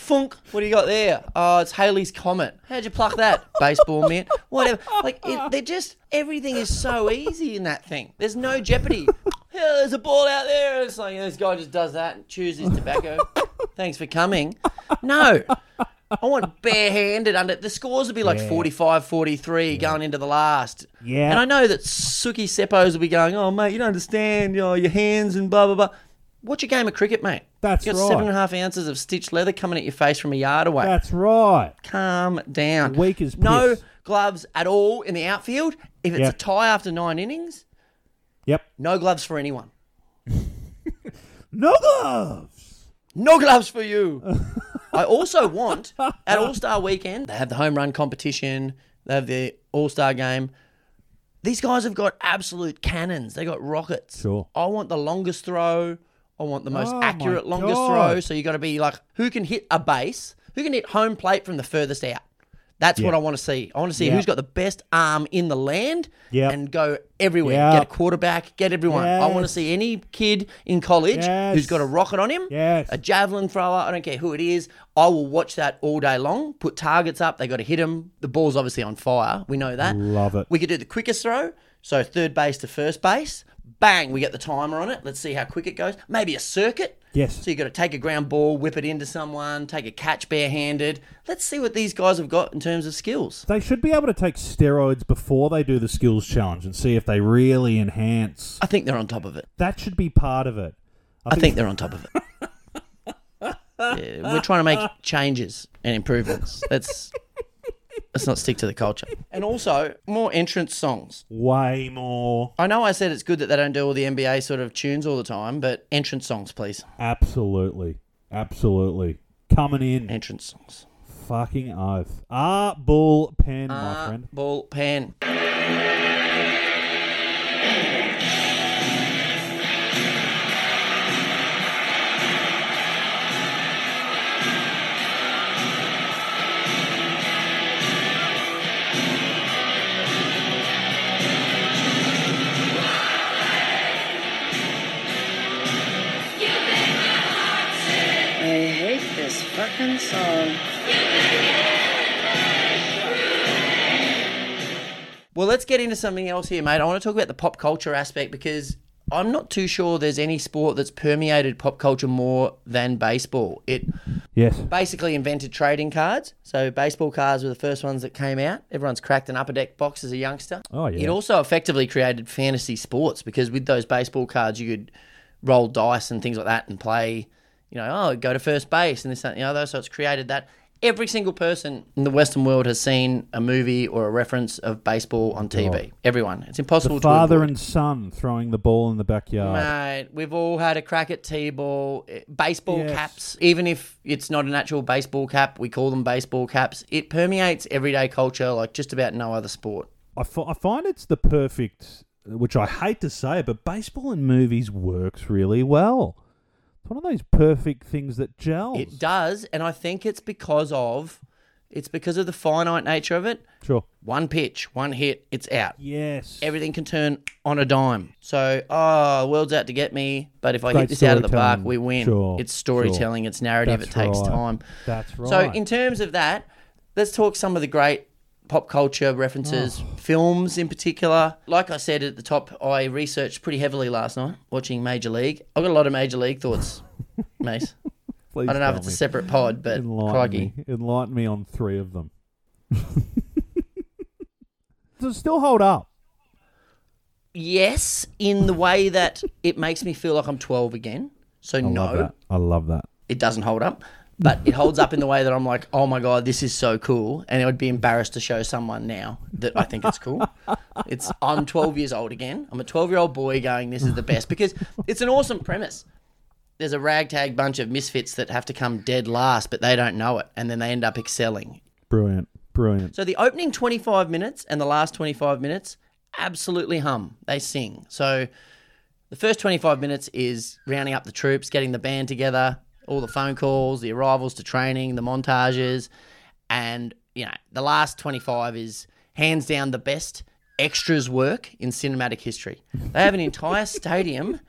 Speaker 3: Funk. What do you got there? Oh, it's Halley's comet. How'd you pluck that? Baseball mitt. Whatever. Like it, they're just everything is so easy in that thing. There's no jeopardy. Yeah, there's a ball out there. It's like this guy just does that and chews his tobacco. Thanks for coming. No. I want barehanded under. The scores would be like
Speaker 4: Yeah.
Speaker 3: 45 43 going into the last.
Speaker 4: Yeah.
Speaker 3: And I know that Suki Seppos will be going, oh, mate, you don't understand. You know, your hands and blah, blah, blah. Watch a game of cricket, mate.
Speaker 4: That's
Speaker 3: you got
Speaker 4: right.
Speaker 3: seven and a half ounces of stitched leather coming at your face from a yard away.
Speaker 4: That's right.
Speaker 3: Calm down.
Speaker 4: Weak as piss.
Speaker 3: No gloves at all in the outfield. If it's
Speaker 4: Yeah.
Speaker 3: a tie after nine innings,
Speaker 4: Yep.
Speaker 3: no gloves for anyone.
Speaker 4: No gloves.
Speaker 3: No gloves for you. I also want at All Star Weekend, they have the home run competition, they have the All Star game. These guys have got absolute cannons. They got rockets.
Speaker 4: Sure.
Speaker 3: I want the longest throw. I want the most
Speaker 4: Oh,
Speaker 3: accurate longest
Speaker 4: God.
Speaker 3: throw. So you got to be like, who can hit a base? Who can hit home plate from the furthest out? That's
Speaker 4: Yeah.
Speaker 3: what I want to see. I want to see
Speaker 4: Yeah.
Speaker 3: who's got the best arm in the land
Speaker 4: Yeah.
Speaker 3: and go everywhere. Get a quarterback, get everyone. I want to see any kid in college who's got a rocket on him,
Speaker 4: Yes.
Speaker 3: a javelin thrower. I don't care who it is. I will watch that all day long. Put targets up. They got to hit them. The ball's obviously on fire. We know that.
Speaker 4: Love it.
Speaker 3: We could do the quickest throw. So third base to first base. Bang, we get the timer on it. Let's see how quick it goes. Maybe a circuit.
Speaker 4: Yes.
Speaker 3: So you've got to take a ground ball, whip it into someone, take a catch barehanded. Let's see what these guys have got in terms of skills.
Speaker 4: They should be able to take steroids before they do the skills challenge and see if they really enhance.
Speaker 3: I think they're on top of it.
Speaker 4: That should be part of it.
Speaker 3: I think they're on top of it. Yeah, we're trying to make changes and improvements. Let's let's not stick to the culture. And also more entrance songs.
Speaker 4: way more.
Speaker 3: I know I said it's good that they don't do all the NBA sort of tunes all the time, but entrance songs, please.
Speaker 4: Absolutely. Absolutely. Coming in.
Speaker 3: Entrance songs.
Speaker 4: Fucking oath. Ah, bull pen, my
Speaker 3: Ah,
Speaker 4: friend.
Speaker 3: Ball
Speaker 13: this fucking song.
Speaker 3: Well, let's get into something else here, mate. I want to talk about the pop culture aspect because I'm not too sure there's any sport that's permeated pop culture more than baseball. It
Speaker 4: Yes.
Speaker 3: basically invented trading cards. So baseball cards were the first ones that came out. Everyone's cracked an upper deck box as a youngster.
Speaker 4: Oh, yeah.
Speaker 3: It also effectively created fantasy sports because with those baseball cards, you could roll dice and things like that and play. You know, oh, go to first base and this, that, and the other. So it's created that. Every single person in the Western world has seen a movie or a reference of baseball on TV.
Speaker 4: God.
Speaker 3: Everyone. It's impossible
Speaker 4: The
Speaker 3: to
Speaker 4: father and son throwing the ball in the backyard.
Speaker 3: Mate, we've all had a crack at T-ball, eh, baseball
Speaker 4: Yes.
Speaker 3: caps. Even if it's not an actual baseball cap, we call them baseball caps. It permeates everyday culture like just about no other sport.
Speaker 4: I, I find it's the perfect which I hate to say, but baseball in movies works really well. It's one of those perfect things that gels.
Speaker 3: It does, and I think it's because of it's because of the finite nature of it.
Speaker 4: Sure.
Speaker 3: One pitch, one hit, it's out.
Speaker 4: Yes.
Speaker 3: Everything can turn on a dime. So, oh, the world's out to get me, but if I
Speaker 4: Great
Speaker 3: hit this out of the park, we win.
Speaker 4: Sure,
Speaker 3: It's storytelling,
Speaker 4: sure.
Speaker 3: it's narrative,
Speaker 4: That's
Speaker 3: it takes
Speaker 4: right.
Speaker 3: time.
Speaker 4: That's right.
Speaker 3: So, in terms of that, let's talk some of the great pop culture references,
Speaker 4: Oh.
Speaker 3: films in particular. Like I said at the top, I researched pretty heavily last night watching Major League. I've got a lot of Major League thoughts, Mase.
Speaker 4: Please
Speaker 3: I don't know if it's a separate pod, but
Speaker 4: Enlighten
Speaker 3: crikey.
Speaker 4: me. Enlighten me on three of them. Does it still hold up?
Speaker 3: Yes, in the way that it makes me feel like I'm 12 again. So,
Speaker 4: I
Speaker 3: no,
Speaker 4: love. I love that.
Speaker 3: it doesn't hold up. But it holds up in the way that I'm like, oh my God, this is so cool. And I would be embarrassed to show someone now that I think it's cool. It's I'm 12 years old again. I'm a 12 year old boy going, this is the best because it's an awesome premise. There's a ragtag bunch of misfits that have to come dead last, but they don't know it. And then they end up excelling.
Speaker 4: Brilliant. Brilliant.
Speaker 3: So the opening 25 minutes and the last 25 minutes absolutely hum. They sing. So the first 25 minutes is rounding up the troops, getting the band together, all the phone calls, the arrivals to training, the montages, and you know, the last 25 is hands down the best extras work in cinematic history. They have an entire stadium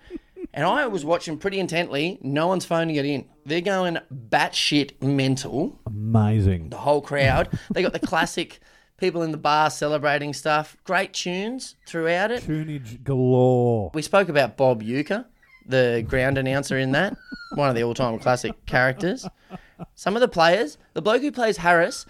Speaker 3: and I was watching pretty intently. No one's phoning it in. They're going batshit mental
Speaker 4: Amazing.
Speaker 3: the whole crowd. They got the classic people in the bar celebrating stuff. Great tunes throughout it.
Speaker 4: Tunage galore.
Speaker 3: We spoke about Bob Uecker, the ground announcer in that, one of the all-time classic characters. Some of the players, the bloke who plays Harris,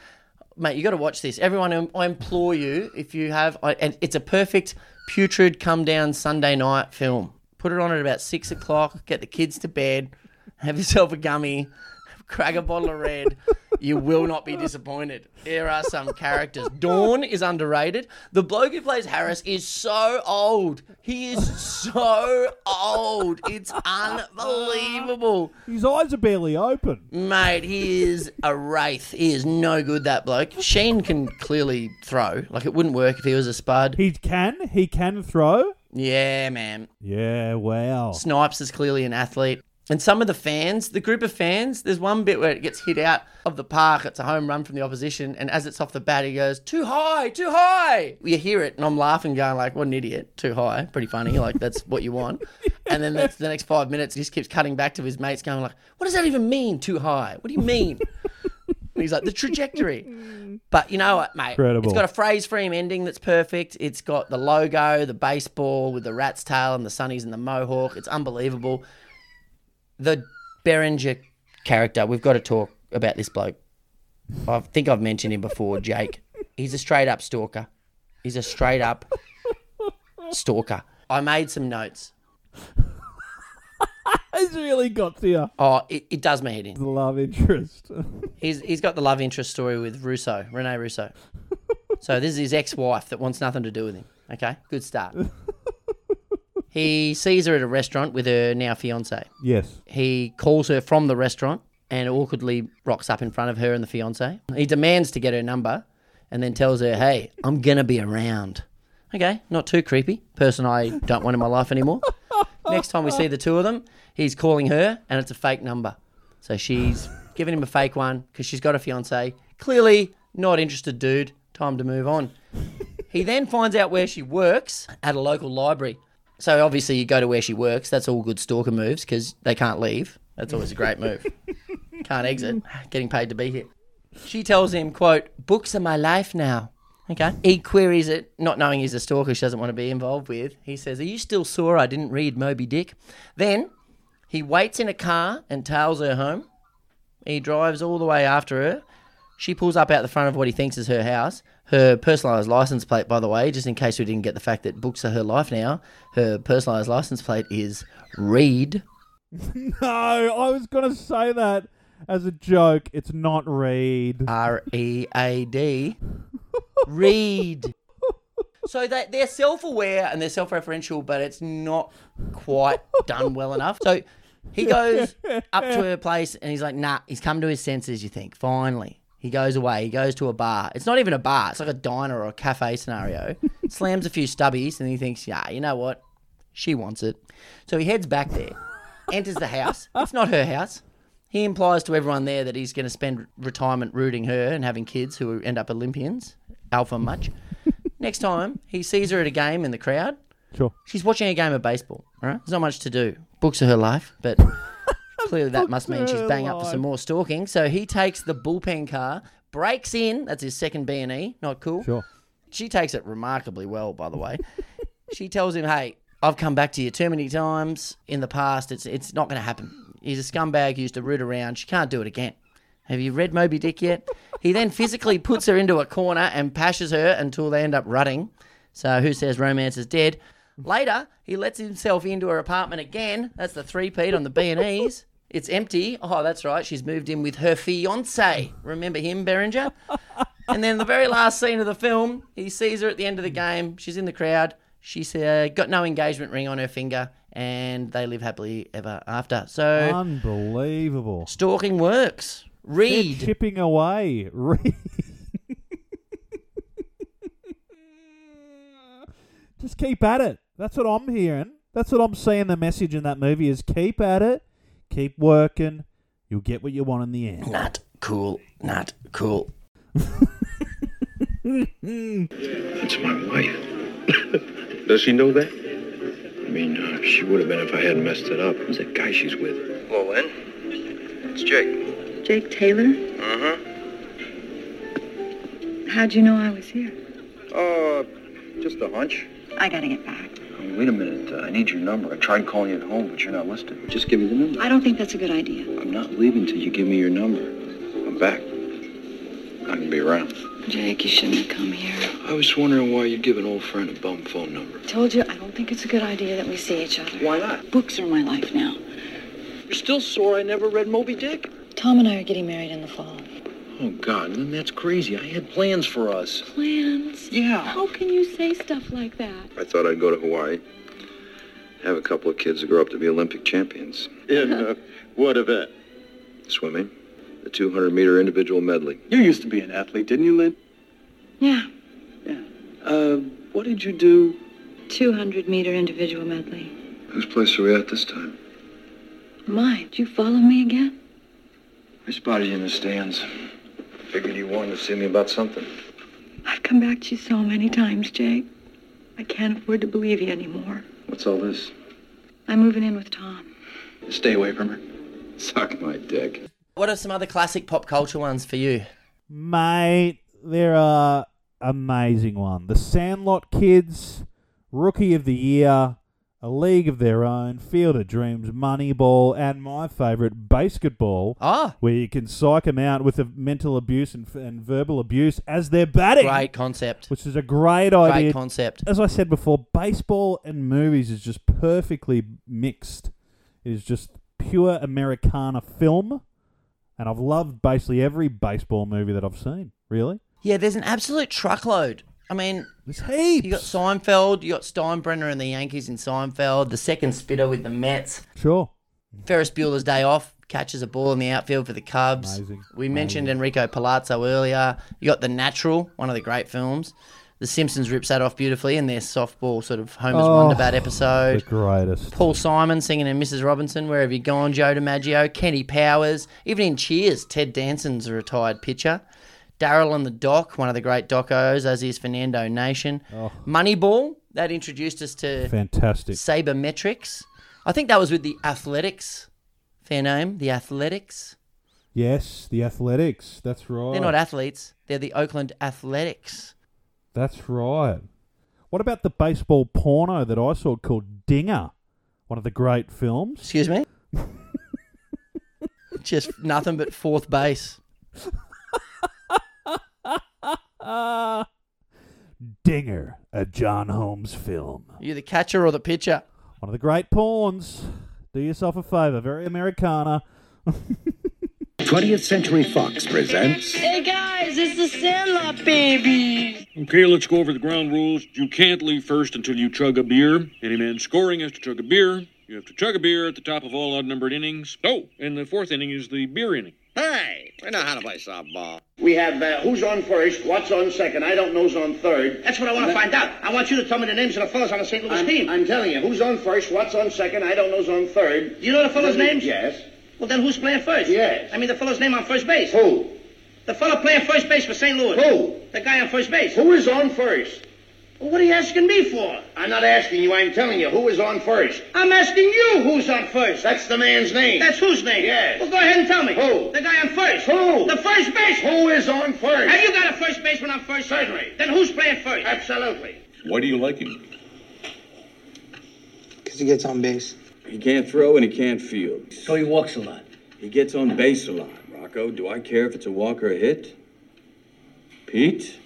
Speaker 3: mate, you got to watch this. Everyone, I implore you, if you have, and it's a perfect putrid come down Sunday night film. Put it on at about six o'clock. Get the kids to bed. Have yourself a gummy. Crack a bottle of red. You will not be disappointed. There are some characters. Dawn is underrated. The bloke who plays Harris is so old. He is so old. It's unbelievable.
Speaker 4: His eyes are barely open.
Speaker 3: Mate, he is a wraith. He is no good, that bloke. Sheen can clearly throw. Like, it wouldn't work if he was a spud.
Speaker 4: He can. He can throw.
Speaker 3: Yeah, man.
Speaker 4: Yeah. Wow.
Speaker 3: Snipes is clearly an athlete. And some of the fans, the group of fans, there's one bit where it gets hit out of the park. It's a home run from the opposition. And as it's off the bat, he goes, too high, too high. You hear it, and I'm laughing, going like, what an idiot. Too high. Pretty funny. Like, that's what you want. And then that's the next five minutes, he just keeps cutting back to his mates, going like, what does that even mean, too high? What do you mean? And he's like, the trajectory. Mm. But you know what, mate?
Speaker 4: Incredible.
Speaker 3: It's got a phrase frame ending that's perfect. It's got the logo, the baseball with the rat's tail and the sunnies and the mohawk. It's unbelievable. The Berenger character, we've got to talk about this bloke. I think I've mentioned him before, Jake. He's a straight up stalker. He's a straight up stalker. I made some notes.
Speaker 4: He's really got to you.
Speaker 3: Oh, it, it does my head in.
Speaker 4: The love interest.
Speaker 3: He's he's got the love interest story with Russo, Rene Russo. So this is his ex-wife that wants nothing to do with him. Okay, good start. He sees her at a restaurant with her now fiance.
Speaker 4: yes.
Speaker 3: He calls her from the restaurant and awkwardly rocks up in front of her and the fiance. He demands to get her number and then tells her, "Hey, I'm gonna be around." Okay, not too creepy. Person I don't want in my life anymore. Next time we see the two of them, he's calling her and it's a fake number. So she's giving him a fake one because she's got a fiance. Clearly not interested, dude. Time to move on. He then finds out where she works at a local library. So obviously you go to where she works. That's all good stalker moves because they can't leave. That's always a great move. Can't exit. Getting paid to be here. She tells him, quote, books are my life now. Okay. He queries it, not knowing he's a stalker she doesn't want to be involved with. He says, Are you still sore I didn't read Moby Dick? Then he waits in a car and tails her home. He drives all the way after her. She pulls up out the front of what he thinks is her house. Her personalised license plate, by the way, just in case we didn't get the fact that books are her life now, her personalised license plate is Reed.
Speaker 4: No, I was going to say that as a joke. It's not Reed.
Speaker 3: R E A D. Read. So they, they're self aware and they're self referential, but it's not quite done well enough. So he goes up to her place and he's like, nah, he's come to his senses, you think, finally. He goes away. He goes to a bar. It's not even a bar. It's like a diner or a cafe scenario. Slams a few stubbies and he thinks, yeah, you know what? She wants it. So he heads back there, enters the house. It's not her house. He implies to everyone there that he's going to spend retirement rooting her and having kids who end up Olympians. Alpha much. Next time he sees her at a game in the crowd,
Speaker 4: Sure.
Speaker 3: she's watching a game of baseball. All right, there's not much to do. Books are her life, but clearly that must mean she's
Speaker 4: her
Speaker 3: banging up for some more stalking. So he takes the bullpen car, breaks in. That's his second B and E. Not cool.
Speaker 4: Sure.
Speaker 3: She takes it remarkably well, by the way. she tells him, "Hey, I've come back to you too many times in the past. It's it's not going to happen. He's a scumbag who used to root around. She can't do it again." Have you read Moby Dick yet? He then physically puts her into a corner and pashes her until they end up rutting. So who says romance is dead? Later, he lets himself into her apartment again. That's the three-peat on the B&Es. It's empty. Oh, that's right. She's moved in with her fiance. Remember him, Berenger? And then the very last scene of the film, he sees her at the end of the game. She's in the crowd. She's uh, got no engagement ring on her finger, and they live happily ever after. So
Speaker 4: Unbelievable.
Speaker 3: stalking works. Read.
Speaker 4: They're chipping away. Read. Just keep at it. That's what I'm hearing. That's what I'm seeing. The message in that movie is keep at it, keep working. You'll get what you want in the end.
Speaker 3: Not cool. Not cool.
Speaker 15: That's my wife. Does she know that? I mean, uh, she would have been if I hadn't messed it up. Who's that guy she's with?
Speaker 16: Well, Lynn, it's Jake.
Speaker 13: Jake Taylor?
Speaker 16: Uh-huh.
Speaker 13: How'd you know I was here?
Speaker 16: Uh, just a hunch.
Speaker 13: I gotta get back.
Speaker 16: Oh, wait a minute. Uh, I need your number. I tried calling you at home, but you're not listed. Just give me the number.
Speaker 13: I don't think that's a good idea.
Speaker 16: I'm not leaving till you give me your number. I'm back. I can be around.
Speaker 13: Jake, you shouldn't have come here.
Speaker 16: I was wondering why you'd give an old friend a bum phone number.
Speaker 13: Told you, I don't think it's a good idea that we see each other.
Speaker 16: Why not?
Speaker 13: Books are my life now.
Speaker 16: You're still sore I never read Moby Dick?
Speaker 13: Tom and I are getting married in the fall.
Speaker 16: Oh, God, then that's crazy. I had plans for us.
Speaker 13: Plans?
Speaker 16: Yeah.
Speaker 13: How can you say stuff like that?
Speaker 15: I thought I'd go to Hawaii, have a couple of kids that grow up to be Olympic champions.
Speaker 16: In, uh, what event?
Speaker 15: Swimming, the 200 meter individual medley.
Speaker 16: You used to be an athlete, didn't you, Lynn?
Speaker 13: Yeah, Yeah.
Speaker 16: Uh, what did you do?
Speaker 13: 200 meter individual medley.
Speaker 15: Whose place are we at this time?
Speaker 13: Mine. Did you follow me again?
Speaker 15: I spotted you in the stands. Figured you wanted to see me about something.
Speaker 13: I've come back to you so many times, Jake. I can't afford to believe you anymore.
Speaker 15: What's all this?
Speaker 13: I'm moving in with Tom.
Speaker 16: Stay away from her.
Speaker 15: Suck my dick.
Speaker 3: What are some other classic pop culture ones for you?
Speaker 4: Mate, there are amazing one. The Sandlot Kids, Rookie of the Year, A League of Their Own, Field of Dreams, Moneyball, and my favourite, Basketball.
Speaker 3: Ah.
Speaker 4: Where you can psych them out with the mental abuse and, and verbal abuse as they're batting.
Speaker 3: Great concept.
Speaker 4: Which is a great idea.
Speaker 3: Great concept.
Speaker 4: As I said before, baseball and movies is just perfectly mixed. It is just pure Americana film. And I've loved basically every baseball movie that I've seen, really.
Speaker 3: Yeah, there's an absolute truckload. I mean,
Speaker 4: there's heaps.
Speaker 3: You got Seinfeld, you got Steinbrenner and the Yankees in Seinfeld, the second spitter with the Mets.
Speaker 4: Sure.
Speaker 3: Ferris Bueller's Day Off catches a ball in the outfield for the Cubs.
Speaker 4: Amazing.
Speaker 3: We mentioned Enrico Palazzo earlier. You got The Natural, one of the great films. The Simpsons rips that off beautifully in their softball sort of Homer's
Speaker 4: Oh,
Speaker 3: Wonder Bad episode.
Speaker 4: The greatest.
Speaker 3: Paul Simon singing in Mrs. Robinson, Where Have You Gone, Joe DiMaggio, Kenny Powers, even in Cheers, Ted Danson's a retired pitcher. Daryl and the Doc, one of the great docos, as is Fernando Nation.
Speaker 4: Oh.
Speaker 3: Moneyball, that introduced us to
Speaker 4: Fantastic.
Speaker 3: sabermetrics. I think that was with the Athletics. Fair name, the Athletics.
Speaker 4: Yes, the Athletics. That's right.
Speaker 3: They're not athletes, they're the Oakland Athletics.
Speaker 4: That's right. What about the baseball porno that I saw called Dinger? One of the great films.
Speaker 3: Excuse me? Just nothing but fourth base. Ah.
Speaker 4: Dinger, a John Holmes film.
Speaker 3: Are You the catcher or the pitcher?
Speaker 4: One of the great pawns. Do yourself a favour. Very Americana.
Speaker 17: 20th Century Fox presents
Speaker 13: Hey guys, it's the Sandlot baby.
Speaker 10: Okay, let's go over the ground rules. You can't leave first until you chug a beer. Any man scoring has to chug a beer. You have to chug a beer at the top of all odd numbered innings. Oh, and the fourth inning is the beer inning.
Speaker 9: Hey,
Speaker 18: We know how to play softball.
Speaker 9: We have uh, who's on first, what's on second. I don't know's on third.
Speaker 19: That's what I want to find out. I want you to tell me the names of the fellas on the St. Louis
Speaker 9: I'm,
Speaker 19: team.
Speaker 9: I'm telling you, who's on first, what's on second. I don't know's on third.
Speaker 19: Do you know the fellas' names?
Speaker 9: Yes.
Speaker 19: Well, then who's playing first?
Speaker 9: Yes.
Speaker 19: I mean, the fellow's name on first base.
Speaker 9: Who?
Speaker 19: The fellow playing first base for St. Louis.
Speaker 9: Who?
Speaker 19: The guy on first base.
Speaker 9: Who is on first?
Speaker 19: Well, what are you asking me for?
Speaker 9: I'm not asking you. I'm telling you who is on first.
Speaker 19: I'm asking you who's on first.
Speaker 9: That's the man's name.
Speaker 19: That's whose name?
Speaker 9: Yes.
Speaker 19: Well, go ahead and tell me.
Speaker 9: Who?
Speaker 19: The guy on first.
Speaker 9: Who?
Speaker 19: The first baseman.
Speaker 9: Who is on first?
Speaker 19: Have you got a first baseman on first?
Speaker 9: Certainly.
Speaker 19: Then who's playing first?
Speaker 9: Absolutely.
Speaker 15: Why do you like him?
Speaker 20: Because he gets on base.
Speaker 16: He can't throw and he can't field.
Speaker 20: So he walks a lot.
Speaker 16: He gets on base a lot. Rocco, do I care if it's a walk or a hit? Pete?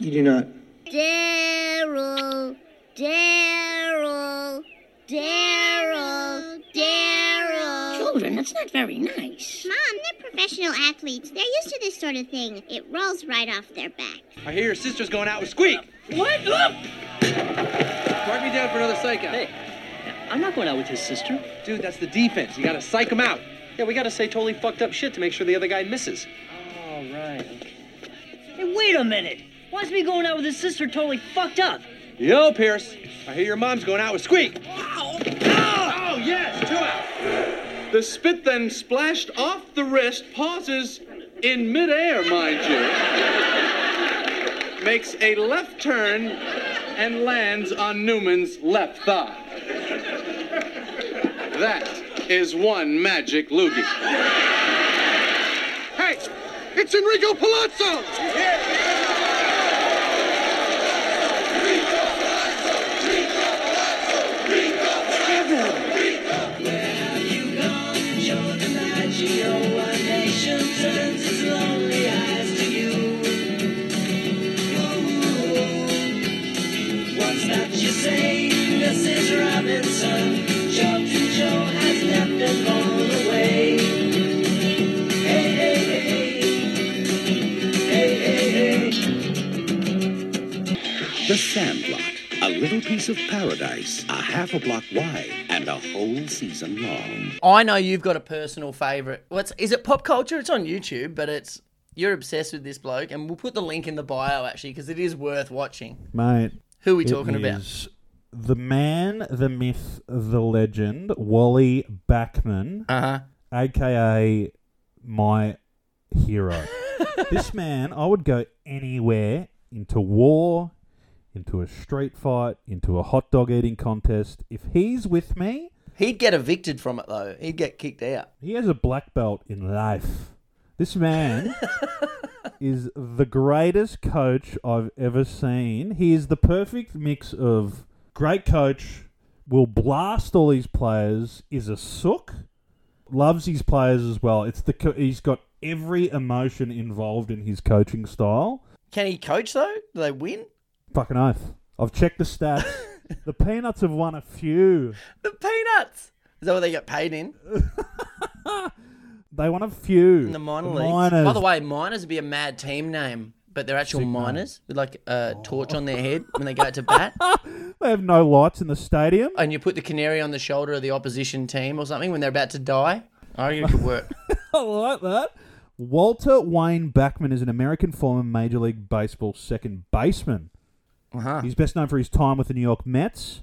Speaker 20: You do not.
Speaker 21: Daryl, Daryl, Daryl, Daryl.
Speaker 22: Children, that's not very nice.
Speaker 21: Mom, they're professional athletes. They're used to this sort of thing. It rolls right off their back.
Speaker 11: I hear your sister's going out with Squeak.
Speaker 22: What? Look!
Speaker 11: Mark me down for another psych out.
Speaker 23: Hey, I'm not going out with his sister.
Speaker 11: Dude, that's the defense. You gotta psych him out. Yeah, we gotta say totally fucked up shit to make sure the other guy misses.
Speaker 23: All right. Hey, wait a minute. Why's me going out with his sister totally fucked up?
Speaker 11: Yo, Pierce. I hear your mom's going out with Squeak. Oh, yes, two out.
Speaker 24: The spit then splashed off the wrist, pauses in midair, mind you. Makes a left turn and lands on Newman's left thigh. That is one magic loogie.
Speaker 9: Hey, it's Enrico Palazzo.
Speaker 1: What's
Speaker 17: Sandlot. A little piece of paradise, a half a block wide, and a whole season long.
Speaker 3: I know you've got a personal favourite. What's is it? Pop culture? It's on YouTube, but it's you're obsessed with this bloke, and we'll put the link in the bio actually because it is worth watching.
Speaker 4: Mate.
Speaker 3: Who are we
Speaker 4: it
Speaker 3: talking about?
Speaker 4: The man, the myth, the legend, Wally Backman,
Speaker 3: uh-huh.
Speaker 4: aka my hero. this man, I would go anywhere into war, into a street fight, into a hot dog eating contest. If he's with me,
Speaker 3: He'd get evicted from it though. He'd get kicked out.
Speaker 4: he has a black belt in life. This man is the greatest coach I've ever seen. He is the perfect mix of great coach, will blast all his players, is a sook, loves his players as well. It's the co- he's got every emotion involved in his coaching style.
Speaker 3: Can he coach though? Do they win?
Speaker 4: Fucking oath. I've checked the stats. the Peanuts have won a few.
Speaker 3: The Peanuts. Is that what they get paid in?
Speaker 4: They won a few.
Speaker 3: In the minor leagues.
Speaker 4: minors.
Speaker 3: By the way, miners would be a mad team name, but they're actual
Speaker 4: Sick
Speaker 3: miners with like a torch on their head when they go out to bat.
Speaker 4: They have no lights in the stadium.
Speaker 3: And you put the canary on the shoulder of the opposition team or something when they're about to die. I reckon it could work.
Speaker 4: I like that. Walter Wayne Backman is an American former Major League Baseball second baseman.
Speaker 3: Uh-huh.
Speaker 4: He's best known for his time with the New York Mets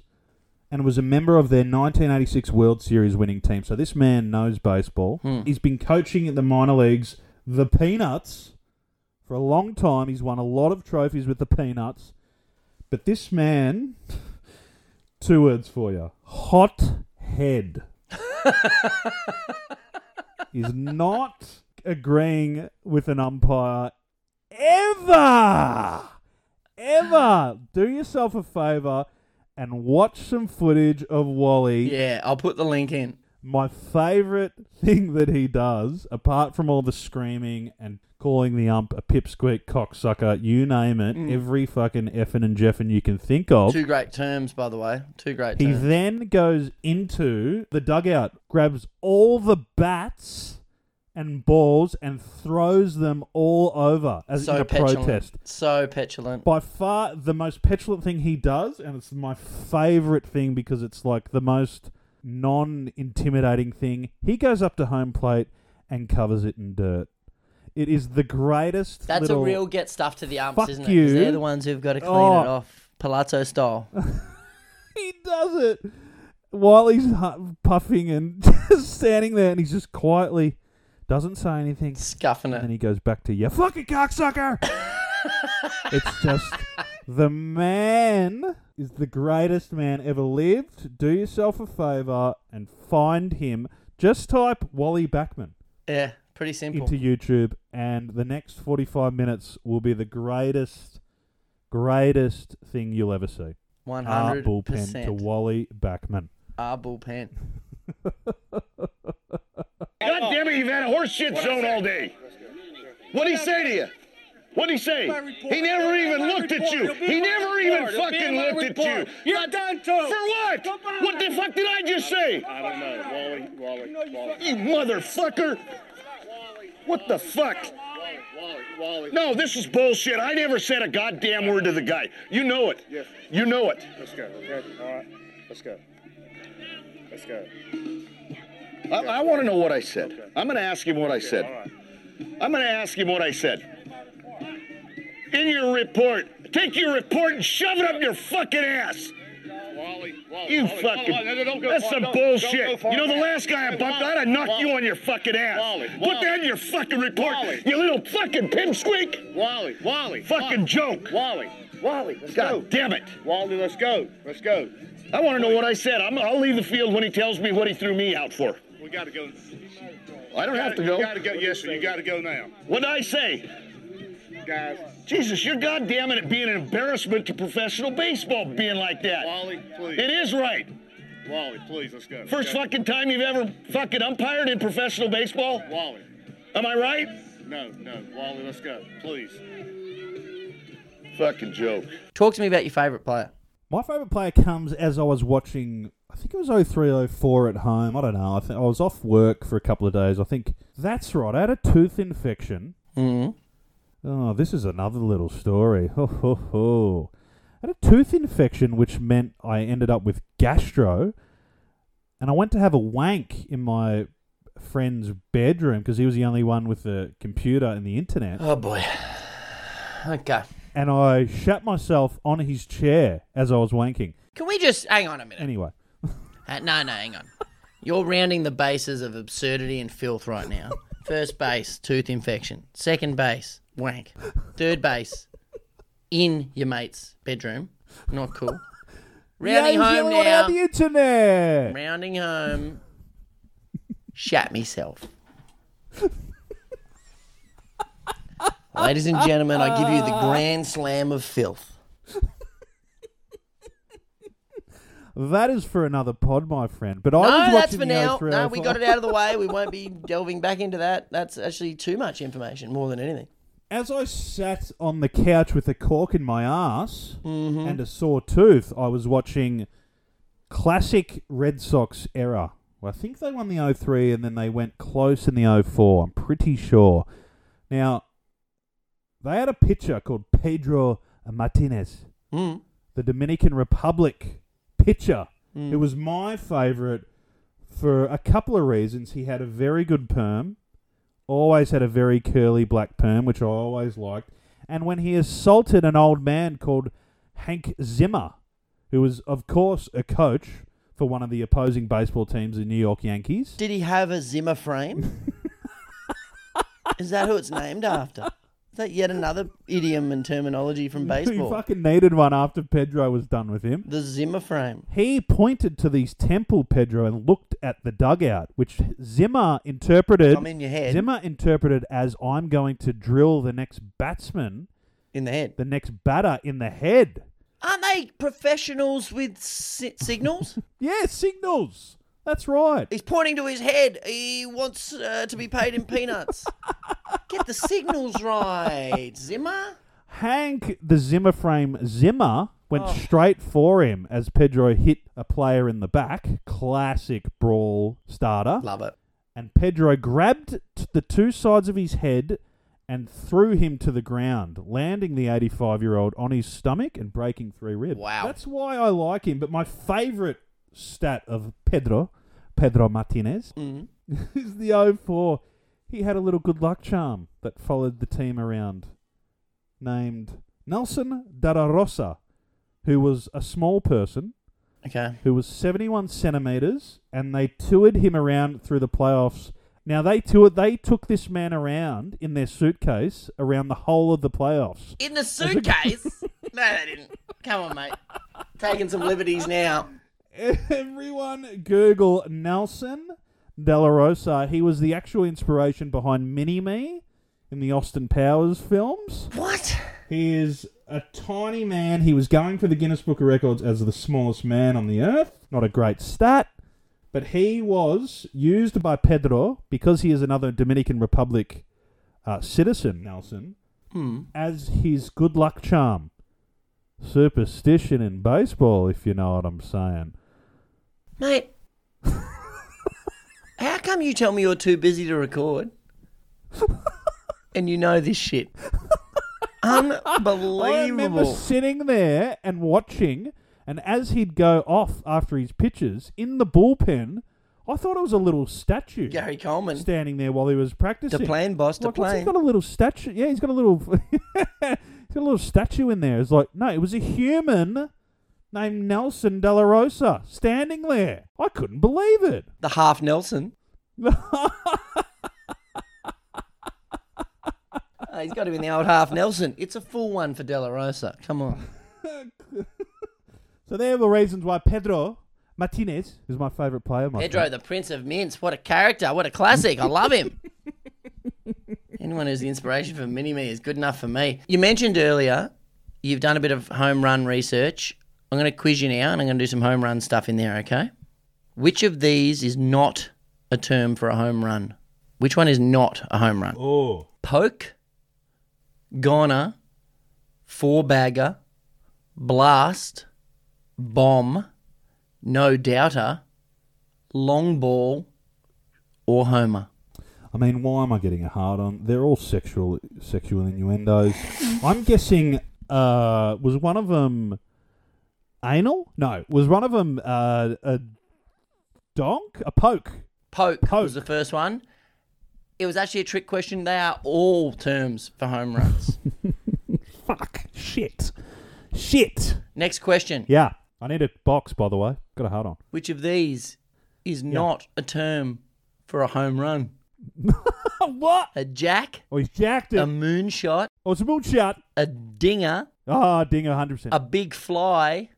Speaker 4: and was a member of their 1986 World Series winning team. So this man knows baseball.
Speaker 3: Hmm.
Speaker 4: He's been coaching at the minor leagues, the Peanuts, for a long time. He's won a lot of trophies with the Peanuts. But this man, two words for you hot head. is not agreeing with an umpire ever. Ever. Do yourself a favor and watch some footage of Wally.
Speaker 3: Yeah, I'll put the link in.
Speaker 4: My favorite thing that he does, apart from all the screaming and calling the ump a pipsqueak cocksucker, you name it,
Speaker 3: Mm.
Speaker 4: every fucking effing and jeffing you can think of.
Speaker 3: Two great terms, by the way. Two great
Speaker 4: He
Speaker 3: terms.
Speaker 4: then goes into the dugout, grabs all the bats and balls, and throws them all over as
Speaker 3: so
Speaker 4: in a
Speaker 3: petulant.
Speaker 4: protest.
Speaker 3: So petulant.
Speaker 4: By far the most petulant thing he does, and it's my favorite thing because it's like the most non intimidating thing. He goes up to home plate and covers it in dirt. It is the greatest.
Speaker 3: That's
Speaker 4: little,
Speaker 3: a real get stuff to the
Speaker 4: Fuck
Speaker 3: isn't it? they're the ones who've got to clean
Speaker 4: Oh.
Speaker 3: it off, Palazzo style.
Speaker 4: he does it while he's puffing and just standing there, and he's just quietly doesn't say anything,
Speaker 3: scuffing it.
Speaker 4: And then he goes back to you, fucking cocksucker. it's just the man is the greatest man ever lived. Do yourself a favor and find him. Just type Wally Backman
Speaker 3: Yeah, pretty simple.
Speaker 4: into YouTube, and the next forty-five minutes will be the greatest, greatest thing you'll ever see.
Speaker 3: One
Speaker 4: Our
Speaker 3: hundred
Speaker 4: bullpen to. Wally Backman.
Speaker 3: Our bullpen.
Speaker 9: God damn it, you've had a horse shit zone all day. What'd he say to you? What'd he say? He never even looked at you. He never even fucking looked at you.
Speaker 19: You're done too.
Speaker 9: For what? What the fuck did I just say?
Speaker 19: I don't know. Wally, Wally, Wally.
Speaker 9: You motherfucker. What the fuck?
Speaker 19: Wally, Wally.
Speaker 9: No, this is bullshit. I never said a goddamn word to the guy. You know it.
Speaker 19: Yes.
Speaker 9: You know it.
Speaker 19: Let's go, okay? All right. Let's go. Let's go.
Speaker 9: I, I want to know what I said. I'm going to ask him what I said. I'm going to ask him what I said. In your report, take your report and shove it up your fucking ass.
Speaker 19: Wally, Wally.
Speaker 9: You
Speaker 19: Wally,
Speaker 9: fucking.
Speaker 19: On, no, no, go,
Speaker 9: that's some
Speaker 19: don't- don't
Speaker 9: bullshit. You know, the last guy I bumped, I'd have knocked you on your fucking ass.
Speaker 19: Wally,
Speaker 9: Put that in your fucking report, you little fucking pipsqueak.
Speaker 19: Wally, Wally.
Speaker 9: Fucking joke.
Speaker 19: Wally, Wally, let's
Speaker 9: God
Speaker 19: go.
Speaker 9: damn it.
Speaker 19: Wally, let's go. Let's go.
Speaker 9: I want to know what I said. I'm, I'll leave the field when he tells me what he threw me out for.
Speaker 19: We got to go.
Speaker 9: I don't have
Speaker 19: gotta-
Speaker 9: to go.
Speaker 19: You got to go. Yes, sir. You got to go now.
Speaker 9: What did I say?
Speaker 19: Guys.
Speaker 9: Jesus, you're goddamn it being an embarrassment to professional baseball being like that.
Speaker 19: Wally, please.
Speaker 9: It is right.
Speaker 19: Wally, please, let's go.
Speaker 9: First
Speaker 19: Okay?
Speaker 9: fucking time you've ever fucking umpired in professional baseball?
Speaker 19: Wally.
Speaker 9: Am I right?
Speaker 19: No, no. Wally, let's go. Please.
Speaker 9: Fucking joke.
Speaker 3: Talk to me about your favourite player.
Speaker 4: My favourite player comes as I was watching, I think it was 03 04 at home. I don't know. I, think I was off work for a couple of days. I think that's right. I had a tooth infection.
Speaker 3: Mm-hmm.
Speaker 4: Oh, this is another little story. Ho, ho, ho. I had a tooth infection, which meant I ended up with gastro. And I went to have a wank in my friend's bedroom because he was the only one with the computer and the internet.
Speaker 3: Oh boy. Okay.
Speaker 4: And I shat myself on his chair as I was wanking.
Speaker 3: Can we just hang on a minute?
Speaker 4: Anyway.
Speaker 3: Uh, no, no, hang on. You're rounding the bases of absurdity and filth right now. First base, tooth infection. Second base, wank. Third base, in your mate's bedroom. Not cool. Rounding
Speaker 4: the
Speaker 3: home
Speaker 4: only one
Speaker 3: now.
Speaker 4: the internet.
Speaker 3: Rounding home. Shat myself. Ladies and gentlemen, I give you the grand slam of filth.
Speaker 4: That is for another pod, my friend. But I
Speaker 3: no,
Speaker 4: was
Speaker 3: that's
Speaker 4: watching
Speaker 3: for
Speaker 4: the
Speaker 3: now.
Speaker 4: 03
Speaker 3: No, we got it out of the way. We won't be delving back into that. That's actually too much information, more than anything.
Speaker 4: As I sat on the couch with a cork in my ass
Speaker 3: Mhm.
Speaker 4: and a sore tooth, I was watching classic Red Sox era. Well, I think they won the 03 and then they went close in the 04. I'm pretty sure. Now, they had a pitcher called Pedro Martinez,
Speaker 3: Mm.
Speaker 4: the Dominican Republic pitcher.
Speaker 3: Mm.
Speaker 4: It was my favorite for a couple of reasons. He had a very good perm, always had a very curly black perm, which I always liked. And when he assaulted an old man called Hank Zimmer, who was, of course, a coach for one of the opposing baseball teams, the New York Yankees.
Speaker 3: Did he have a Zimmer frame? Is that who it's named after? Is that yet another idiom and terminology from
Speaker 4: He
Speaker 3: baseball?
Speaker 4: fucking needed one after Pedro was done with him.
Speaker 3: The Zimmer frame.
Speaker 4: He pointed to these temple, Pedro, and looked at the dugout, which Zimmer interpreted.
Speaker 3: I'm in your head.
Speaker 4: Zimmer interpreted as I'm going to drill the next batsman
Speaker 3: in the head,
Speaker 4: the next batter in the head.
Speaker 3: Aren't they professionals with si- signals?
Speaker 4: yeah, signals. That's right.
Speaker 3: He's pointing to his head. He wants uh, to be paid in peanuts. Get the signals right, Zimmer.
Speaker 4: Hank, the Zimmer frame Zimmer, went
Speaker 3: Oh.
Speaker 4: straight for him as Pedro hit a player in the back. Classic brawl starter.
Speaker 3: Love it.
Speaker 4: And Pedro grabbed t- the two sides of his head and threw him to the ground, landing the 85 year old on his stomach and breaking three ribs.
Speaker 3: Wow.
Speaker 4: That's why I like him. But my favorite stat of Pedro, Pedro Martinez,
Speaker 3: Mm.
Speaker 4: is the 04. he had a little good luck charm that followed the team around, named Nelson De La Rosa, who was a small person
Speaker 3: Okay.
Speaker 4: who was 71 centimeters, and they toured him around through the playoffs. Now they toured, they took this man around in their suitcase around the whole of the playoffs.
Speaker 3: In the suitcase? no, they didn't. Come on, mate. Taking some liberties now.
Speaker 4: Everyone Google Nelson De La Rosa. He was the actual inspiration behind Mini Me in the Austin Powers films.
Speaker 3: What?
Speaker 4: He is a tiny man. He was going for the Guinness Book of Records as the smallest man on the earth. Not a great stat. But he was used by Pedro, because he is another Dominican Republic uh, citizen, Nelson,
Speaker 3: Hmm.
Speaker 4: as his good luck charm. Superstition in baseball, if you know what I'm saying.
Speaker 3: Mate, how come you tell me you're too busy to record and you know this shit? Unbelievable.
Speaker 4: I remember sitting there and watching, and as he'd go off after his pitches in the bullpen, I thought it was a little statue.
Speaker 3: Gary Coleman.
Speaker 4: standing there while he was practicing.
Speaker 3: To plan, boss, to
Speaker 4: Like,
Speaker 3: plan.
Speaker 4: got a little statue. Yeah, he's got a little. he's got a little statue in there. It's like no, it was a human named Nelson De La Rosa standing there. I couldn't believe it.
Speaker 3: The half Nelson. Oh, he's got to be in the old half Nelson. It's a full one for De La Rosa. Come on.
Speaker 4: So there are the reasons why Pedro Martinez is my favourite player. My
Speaker 3: Pedro,
Speaker 4: friend.
Speaker 3: the Prince of Mints. What a character. What a classic. I love him. Anyone who's the inspiration for Mini Me is good enough for me. You mentioned earlier you've done a bit of home run research. I'm going to quiz you now and I'm going to do some home run stuff in there, okay? Which of these is not a term for a home run? Which one is not a home run?
Speaker 4: Oh.
Speaker 3: Poke, goner, four bagger, blast, bomb, no doubter, long ball, or homer.
Speaker 4: I mean, why am I getting a hard on? They're all sexual sexual innuendos. I'm guessing. Uh, was one of them anal? No. Was one of them uh, a donk? A poke?
Speaker 3: Poke, Poke was the first one. It was actually a trick question. They are all terms for home runs.
Speaker 4: Fuck. Shit. Shit.
Speaker 3: Next question.
Speaker 4: Yeah. I need a box, by the way. Got a hard on.
Speaker 3: Which of these is not a term for a home run?
Speaker 4: what?
Speaker 3: A jack,
Speaker 4: Oh, he's jacked it.
Speaker 3: a moonshot,
Speaker 4: oh, it's a moonshot.
Speaker 3: a dinger,
Speaker 4: Ah, dinger, hundred percent.
Speaker 3: a big fly,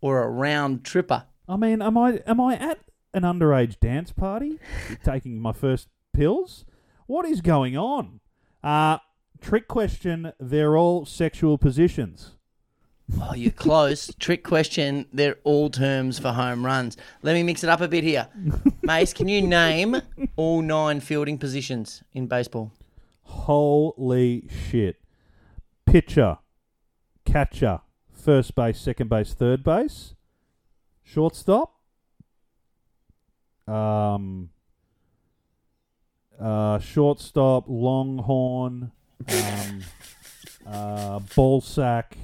Speaker 3: or a round tripper.
Speaker 4: I mean, am I am I at an underage dance party taking my first pills? What is going on? Uh trick question, they're all sexual positions.
Speaker 3: Oh, you're close. Trick question. They're all terms for home runs. Let me mix it up a bit here. Mase, can you name all nine fielding positions in baseball?
Speaker 4: Holy shit. Pitcher, catcher, first base, second base, third base, shortstop, um, uh, shortstop, longhorn, um, uh, ball sack,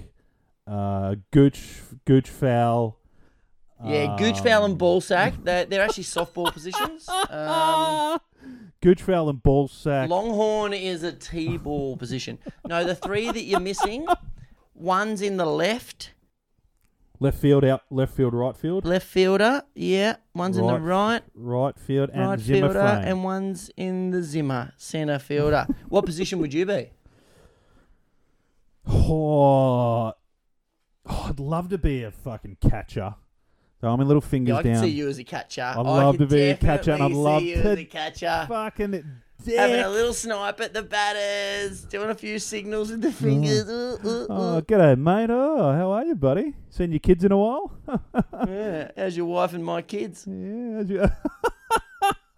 Speaker 4: uh, gooch, gooch foul.
Speaker 3: Yeah, gooch foul and ball sack. They're, they're actually softball positions. Um,
Speaker 4: Gooch foul and ball sack.
Speaker 3: Longhorn is a T-ball position. No, the three that you're missing, one's in the left,
Speaker 4: Left field out, left field, right field,
Speaker 3: left fielder. Yeah, one's in the right,
Speaker 4: right field, and
Speaker 3: right
Speaker 4: Zimmer
Speaker 3: fielder,
Speaker 4: frame.
Speaker 3: and one's in the Zimmer centre fielder. what position would you be?
Speaker 4: Oh, oh, I'd love to be a fucking catcher. So I'm my little fingers
Speaker 3: Yeah, I can
Speaker 4: down.
Speaker 3: see you as a catcher.
Speaker 4: I'd love to be a catcher, and I'd love
Speaker 3: see you
Speaker 4: to
Speaker 3: as a catcher.
Speaker 4: fucking
Speaker 3: Having a little snipe at the batters, doing a few signals with the fingers. Uh, uh, uh.
Speaker 4: Oh, g'day, mate. Oh, how are you, buddy? Seen your kids in a while?
Speaker 3: Yeah, how's your wife and my kids?
Speaker 4: yeah. how's you-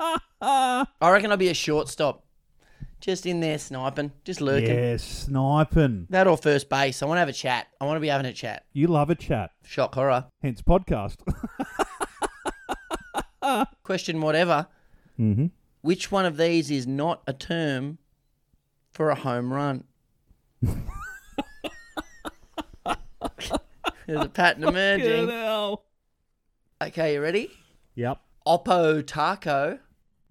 Speaker 3: I reckon I'll be a shortstop. Just in there sniping, just lurking.
Speaker 4: yeah, sniping.
Speaker 3: That or first base. I want to have a chat. I want to be having a chat.
Speaker 4: You love a chat.
Speaker 3: Shock horror.
Speaker 4: Hence podcast.
Speaker 3: Question whatever.
Speaker 4: mm-hmm.
Speaker 3: Which one of these is not a term for a home run? There's a pattern emerging. Okay, you ready?
Speaker 4: Yep.
Speaker 3: Oppo taco,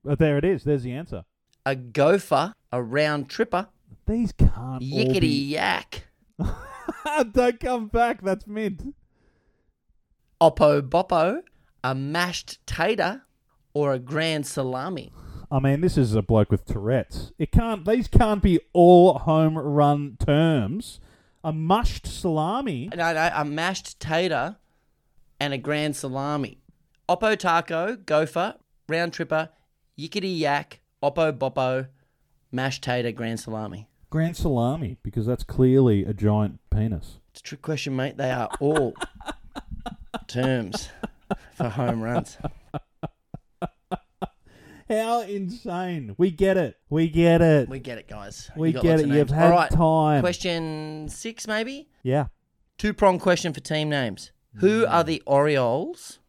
Speaker 4: But there it is. There's the answer.
Speaker 3: a gopher, a round tripper,
Speaker 4: These can't all
Speaker 3: yickety
Speaker 4: be...
Speaker 3: yak,
Speaker 4: Don't come back. That's mint.
Speaker 3: oppo boppo, a mashed tater, or a grand salami.
Speaker 4: I mean, this is a bloke with Tourette's. It can't. These can't be all home run terms. A mushed salami.
Speaker 3: No, no, a mashed tater and a grand salami. Oppo taco, gopher, round tripper, yickety yak, oppo boppo, mashed tater, grand salami.
Speaker 4: Grand salami, because that's clearly a giant penis.
Speaker 3: It's a trick question, mate. They are all terms for home runs.
Speaker 4: How insane. We get it. We get it.
Speaker 3: We get it, guys.
Speaker 4: We
Speaker 3: You got
Speaker 4: get
Speaker 3: lots
Speaker 4: it.
Speaker 3: of
Speaker 4: You've
Speaker 3: names.
Speaker 4: had
Speaker 3: All right,
Speaker 4: time.
Speaker 3: Question six, maybe?
Speaker 4: Yeah.
Speaker 3: Two prong question for team names. Who
Speaker 4: Mm.
Speaker 3: are the Orioles?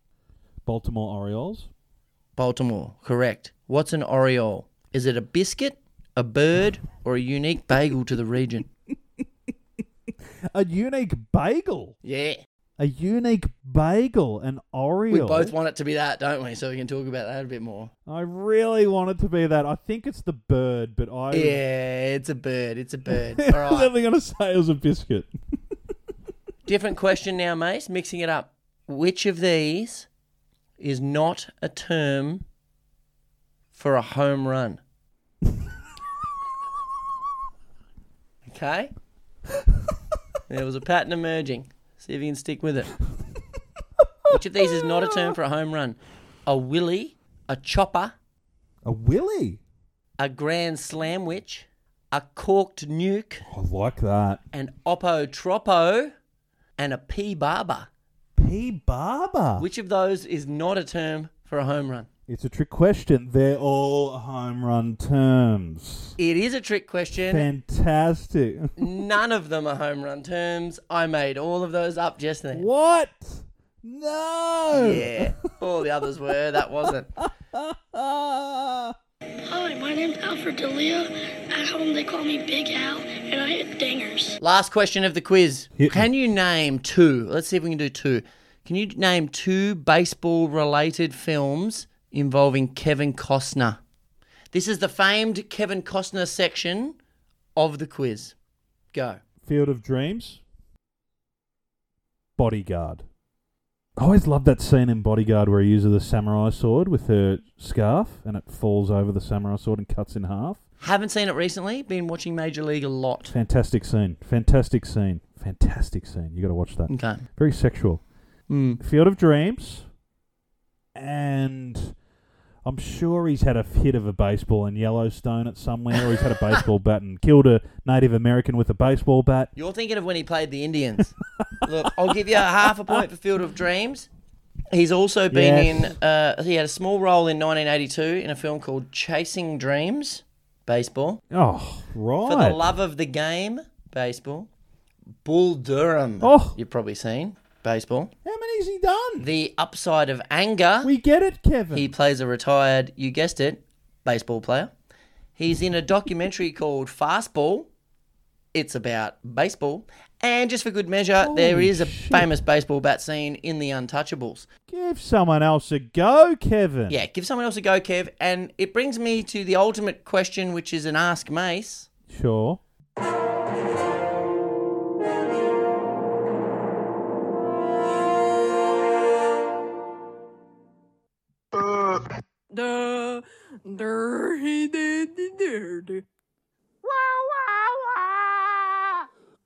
Speaker 4: Baltimore Orioles.
Speaker 3: Baltimore, correct. What's an Oriole? Is it a biscuit, a bird, or a unique bagel to the region?
Speaker 4: A unique bagel.
Speaker 3: Yeah.
Speaker 4: A unique bagel. An Oreo.
Speaker 3: We both want it to be that, don't we? So we can talk about that a bit more.
Speaker 4: I really want it to be that. I think it's the bird, but I.
Speaker 3: Yeah, it's a bird. It's a bird.
Speaker 4: I
Speaker 3: All
Speaker 4: was
Speaker 3: right.
Speaker 4: only going to say it was a biscuit.
Speaker 3: Different question now, Mase. Mixing it up. Which of these is not a term for a home run? okay. There was a pattern emerging. See if you can stick with it. Which of these is not a term for a home run? A willy, a chopper,
Speaker 4: A willy.
Speaker 3: a grand slam witch, a corked nuke,
Speaker 4: I like that.
Speaker 3: an oppo troppo, and a p barber.
Speaker 4: P barber.
Speaker 3: Which of those is not a term for a home run?
Speaker 4: It's a trick question. They're all home run terms.
Speaker 3: It is a trick question.
Speaker 4: Fantastic.
Speaker 3: None of them are home run terms. I made all of those up just then.
Speaker 4: what? No.
Speaker 3: Yeah, all the others were. That wasn't.
Speaker 25: Hi, my name's Alfred Delia. At home, they call me Big Al, and I hit dingers.
Speaker 3: Last question of the quiz.
Speaker 4: Hit me.
Speaker 3: Can you name two? Let's see if we can do two. Can you name two baseball related films involving Kevin Costner? This is the famed Kevin Costner section of the quiz. Go.
Speaker 4: Field of Dreams. Bodyguard. I always loved that scene in Bodyguard where he uses the samurai sword with her scarf and it falls over the samurai sword and cuts in half.
Speaker 3: Haven't seen it recently. Been watching Major League a lot.
Speaker 4: Fantastic scene. Fantastic scene. Fantastic scene. You got to watch that.
Speaker 3: Okay.
Speaker 4: Very sexual.
Speaker 3: Mm.
Speaker 4: Field of Dreams. And I'm sure he's had a hit of a baseball in Yellowstone at somewhere, or he's had a baseball bat and killed a Native American with a baseball bat.
Speaker 3: You're thinking of when he played the Indians. Look, I'll give you a half a point for Field of Dreams. He's also been
Speaker 4: Yes.
Speaker 3: in. Uh, he had a small role in 1982 in a film called Chasing Dreams, baseball.
Speaker 4: Oh, right.
Speaker 3: For the love of the game, baseball. Bull Durham.
Speaker 4: Oh.
Speaker 3: you've probably seen baseball.
Speaker 4: How many's he done?
Speaker 3: The upside of anger.
Speaker 4: We get it, Kevin.
Speaker 3: He plays a retired, you guessed it, baseball player. He's in a documentary called Fastball. It's about baseball. And just for good measure, there
Speaker 4: Holy
Speaker 3: is a
Speaker 4: shit.
Speaker 3: famous baseball bat scene in The Untouchables.
Speaker 4: Give someone else a go, Kevin.
Speaker 3: Yeah, give someone else a go, Kev. And it brings me to the ultimate question, which is an Ask Mase.
Speaker 4: Sure.
Speaker 26: Duh, dirty, dirty, dirty.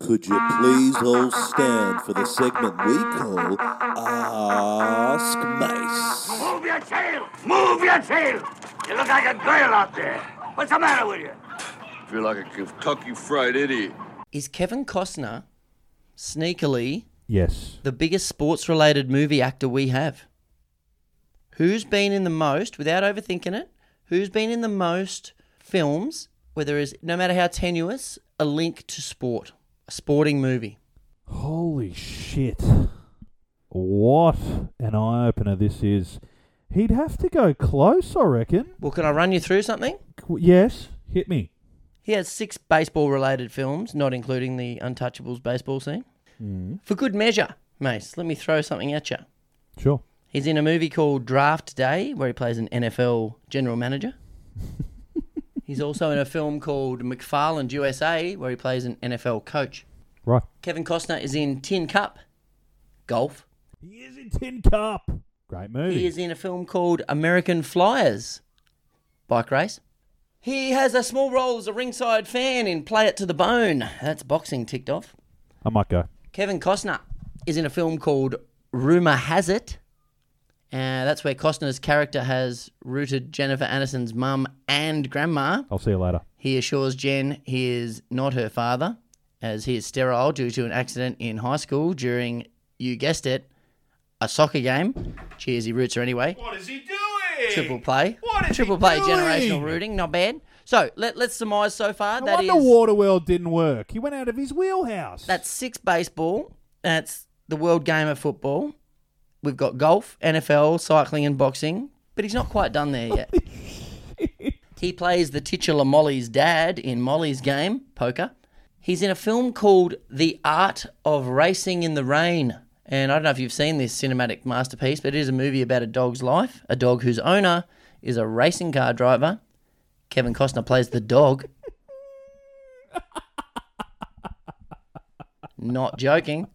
Speaker 27: Could you please all stand for the segment we call Ask Mase?
Speaker 28: Move your tail! Move your tail! You look like a girl out there. What's the matter with you?
Speaker 18: Feel like a Kentucky Fried Idiot.
Speaker 3: Is Kevin Costner sneakily
Speaker 4: Yes.
Speaker 3: the biggest sports related movie actor we have? Who's been in the most, without overthinking it, who's been in the most films where there is, no matter how tenuous, a link to sport? A sporting movie.
Speaker 4: Holy shit. What an eye opener this is. He'd have to go close, I reckon.
Speaker 3: Well, can I run you through something?
Speaker 4: Yes, hit me.
Speaker 3: He has six baseball related films, not including the Untouchables baseball scene.
Speaker 4: Mm.
Speaker 3: For good measure, Mase, let me throw something at you.
Speaker 4: Sure.
Speaker 3: He's in a movie called Draft Day, where he plays an NFL general manager. He's also in a film called McFarland USA, where he plays an NFL coach.
Speaker 4: Right.
Speaker 3: Kevin Costner is in Tin Cup, golf.
Speaker 4: He is in Tin Cup. Great movie.
Speaker 3: He is in a film called American Flyers, bike race. He has a small role as a ringside fan in Play It to the Bone. That's boxing ticked off.
Speaker 4: I might go.
Speaker 3: Kevin Costner is in a film called Rumor Has It. Uh, that's where Costner's character has rooted Jennifer Aniston's mum and grandma.
Speaker 4: I'll see you later.
Speaker 3: He assures Jen he is not her father, as he is sterile due to an accident in high school during, you guessed it, a soccer game. Cheers, he roots her anyway.
Speaker 28: What is he doing?
Speaker 3: Triple play.
Speaker 28: What is
Speaker 3: Triple
Speaker 28: he
Speaker 3: play,
Speaker 28: doing?
Speaker 3: generational rooting, not bad. So let, let's surmise so far.
Speaker 4: No
Speaker 3: that is
Speaker 4: wonder Waterworld didn't work. He went out of his wheelhouse.
Speaker 3: that's six baseball. That's the world game of football. We've got golf, NFL, cycling, and boxing. But he's not quite done there yet. he plays the titular Molly's dad in Molly's game, poker. He's in a film called The Art of Racing in the Rain. And I don't know if you've seen this cinematic masterpiece, but it is a movie about a dog's life, a dog whose owner is a racing car driver. Kevin Costner plays the dog. Not joking.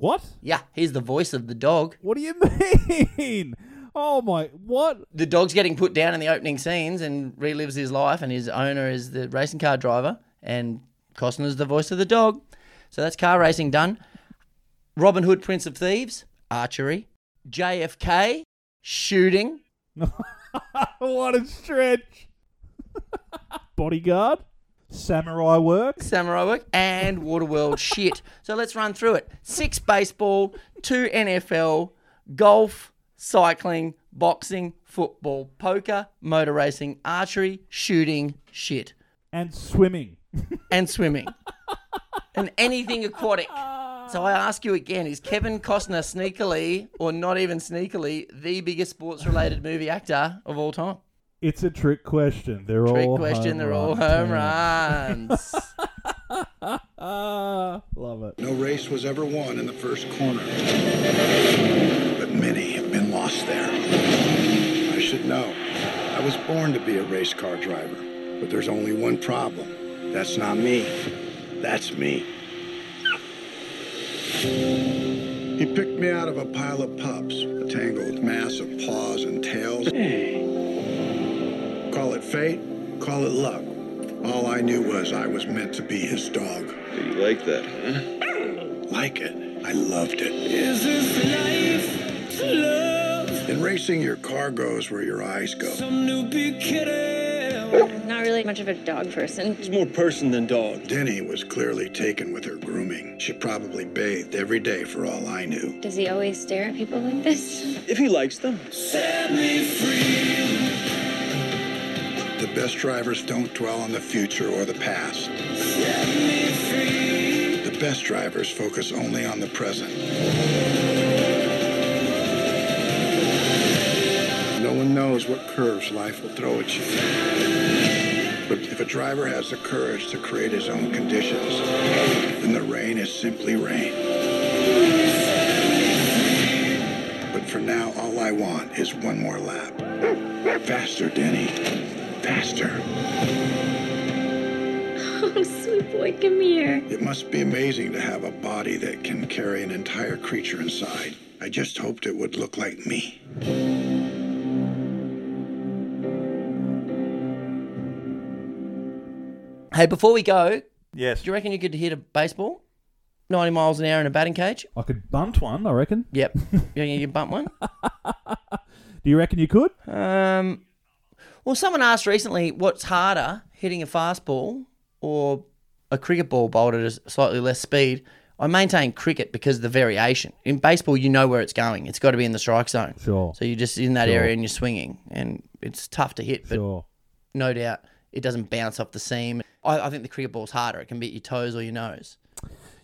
Speaker 4: What?
Speaker 3: Yeah, he's the voice of the dog.
Speaker 4: What do you mean? Oh my! What?
Speaker 3: The dog's getting put down in the opening scenes and relives his life, and his owner is the racing car driver, and Costner's the voice of the dog. So that's car racing done. Robin Hood, Prince of Thieves, archery. JFK, shooting.
Speaker 4: what a stretch! Bodyguard, samurai work.
Speaker 3: Samurai work and Waterworld shit. So let's run through it. Six baseball, two NFL, golf, cycling, boxing, football, poker, motor racing, archery, shooting, shit.
Speaker 4: And swimming.
Speaker 3: And swimming. and anything aquatic. So I ask you again, is Kevin Costner sneakily, or not even sneakily, the biggest sports related movie actor of all time?
Speaker 4: It's a trick question. They're all
Speaker 3: Trick
Speaker 4: all
Speaker 3: question, they're all home runs.
Speaker 4: Love it.
Speaker 29: No race was ever won in the first corner, but many have been lost there. I should know. I was born to be a race car driver, but there's only one problem. That's not me. That's me. He picked me out of a pile of pups, a tangled mass of paws and tails. Call it fate, call it luck. All I knew was I was meant to be his dog.
Speaker 9: You like that, huh?
Speaker 29: Like it. I loved it.
Speaker 1: Is this life? Love?
Speaker 29: In racing, your car goes where your eyes go.
Speaker 1: Some new big kitty.
Speaker 30: Not really much of a dog person.
Speaker 29: He's more person than dog. Denny was clearly taken with her grooming. She probably bathed every day for all I knew.
Speaker 30: Does he always stare at people like this?
Speaker 29: If he likes them.
Speaker 1: Set me free.
Speaker 29: The best drivers don't dwell on the future or the past. The best drivers focus only on the present. No one knows what curves life will throw at you. But if a driver has the courage to create his own conditions, then the rain is simply rain. But for now, all I want is one more lap. Faster, Denny. Faster.
Speaker 30: Oh, sweet boy, come here.
Speaker 29: It must be amazing to have a body that can carry an entire creature inside. I just hoped it would look like me.
Speaker 3: Hey, before we go,
Speaker 4: Yes.
Speaker 3: do you reckon you could hit a baseball? 90 miles an hour in a batting cage?
Speaker 4: I could bunt one, I reckon.
Speaker 3: Yep. you reckon you could bump one?
Speaker 4: Do you reckon you could?
Speaker 3: Um, well, someone asked recently what's harder, hitting a fastball or a cricket ball bowled at a slightly less speed. I maintain cricket because of the variation. In baseball, you know where it's going. It's got to be in the strike zone.
Speaker 4: Sure.
Speaker 3: So you're just in that
Speaker 4: Sure.
Speaker 3: area and you're swinging, and it's tough to hit. But
Speaker 4: Sure.
Speaker 3: no doubt, it doesn't bounce off the seam. I, I think the cricket ball's harder. It can be at your toes or your nose.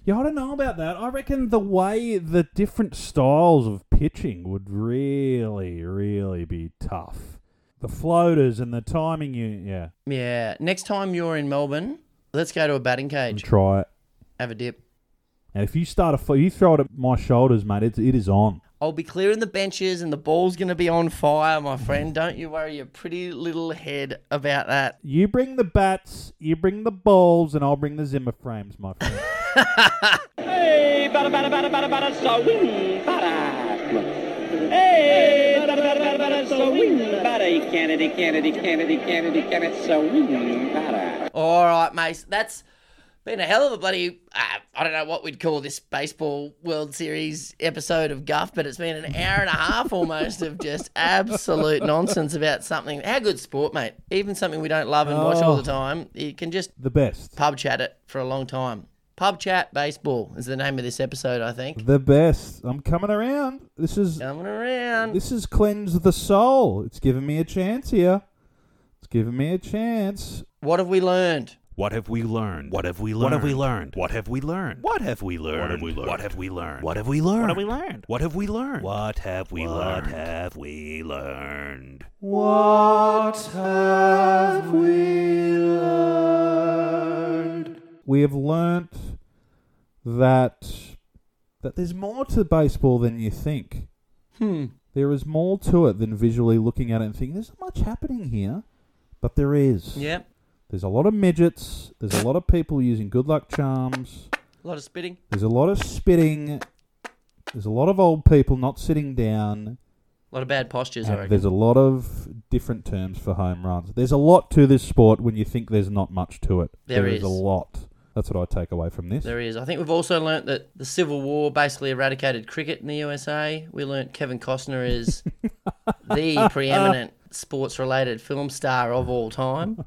Speaker 4: Yeah, I don't know about that. I reckon the way the different styles of pitching would really, really be tough. The floaters and the timing, you yeah.
Speaker 3: Yeah. Next time you're in Melbourne, let's go to a batting cage.
Speaker 4: Try it.
Speaker 3: Have a dip.
Speaker 4: And if you start a, fo- you throw it at my shoulders, mate, it's, it is on.
Speaker 3: I'll be clearing the benches and the ball's going to be on fire, my friend. Don't you worry your pretty little head about that.
Speaker 4: You bring the bats, you bring the balls, and I'll bring the Zimmer frames, my friend.
Speaker 1: Hey, bada bada bada bada bada swing bada. Hey, swing bada. Kennedy, Kennedy, Kennedy, Kennedy, Kennedy, swing bada.
Speaker 3: All right, mate. That's been a hell of a bloody. Uh, I don't know what we'd call this baseball World Series episode of Guff, but it's been an hour and a half almost of just absolute nonsense about something. How good sport, mate. Even something we don't love and watch all the
Speaker 4: Oh.
Speaker 3: time. You can just
Speaker 4: the best.
Speaker 3: pub chat it for a long time. Pub chat baseball is the name of this episode, I think.
Speaker 4: The best. I'm coming around. This is
Speaker 3: Coming around.
Speaker 4: this is cleanse the soul. It's giving me a chance here. It's giving me a chance.
Speaker 3: What have we learned?
Speaker 31: What have we learned? What have we learned? What have we learned? What have we learned? What have we learned? What have we learned? What have we learned? What have we learned? What have we learned? What have we learned? What have we learned?
Speaker 4: What have we learned? We have learnt that that there's more to baseball than you think.
Speaker 3: Hmm.
Speaker 4: There is more to it than visually looking at it and thinking there's not much happening here, but there is.
Speaker 3: Yep.
Speaker 4: There's a lot of midgets. There's a lot of people using good luck charms.
Speaker 3: A lot of spitting.
Speaker 4: There's a lot of spitting. There's a lot of old people not sitting down.
Speaker 3: A lot of bad postures, I
Speaker 4: And
Speaker 3: reckon.
Speaker 4: there's a lot of different terms for home runs. There's a lot to this sport when you think there's not much to it.
Speaker 3: There
Speaker 4: is
Speaker 3: is.
Speaker 4: a lot. That's what I take away from this.
Speaker 3: There is. I think we've also learnt that the Civil War basically eradicated cricket in the USA. We learnt Kevin Costner is the preeminent sports related film star of all time.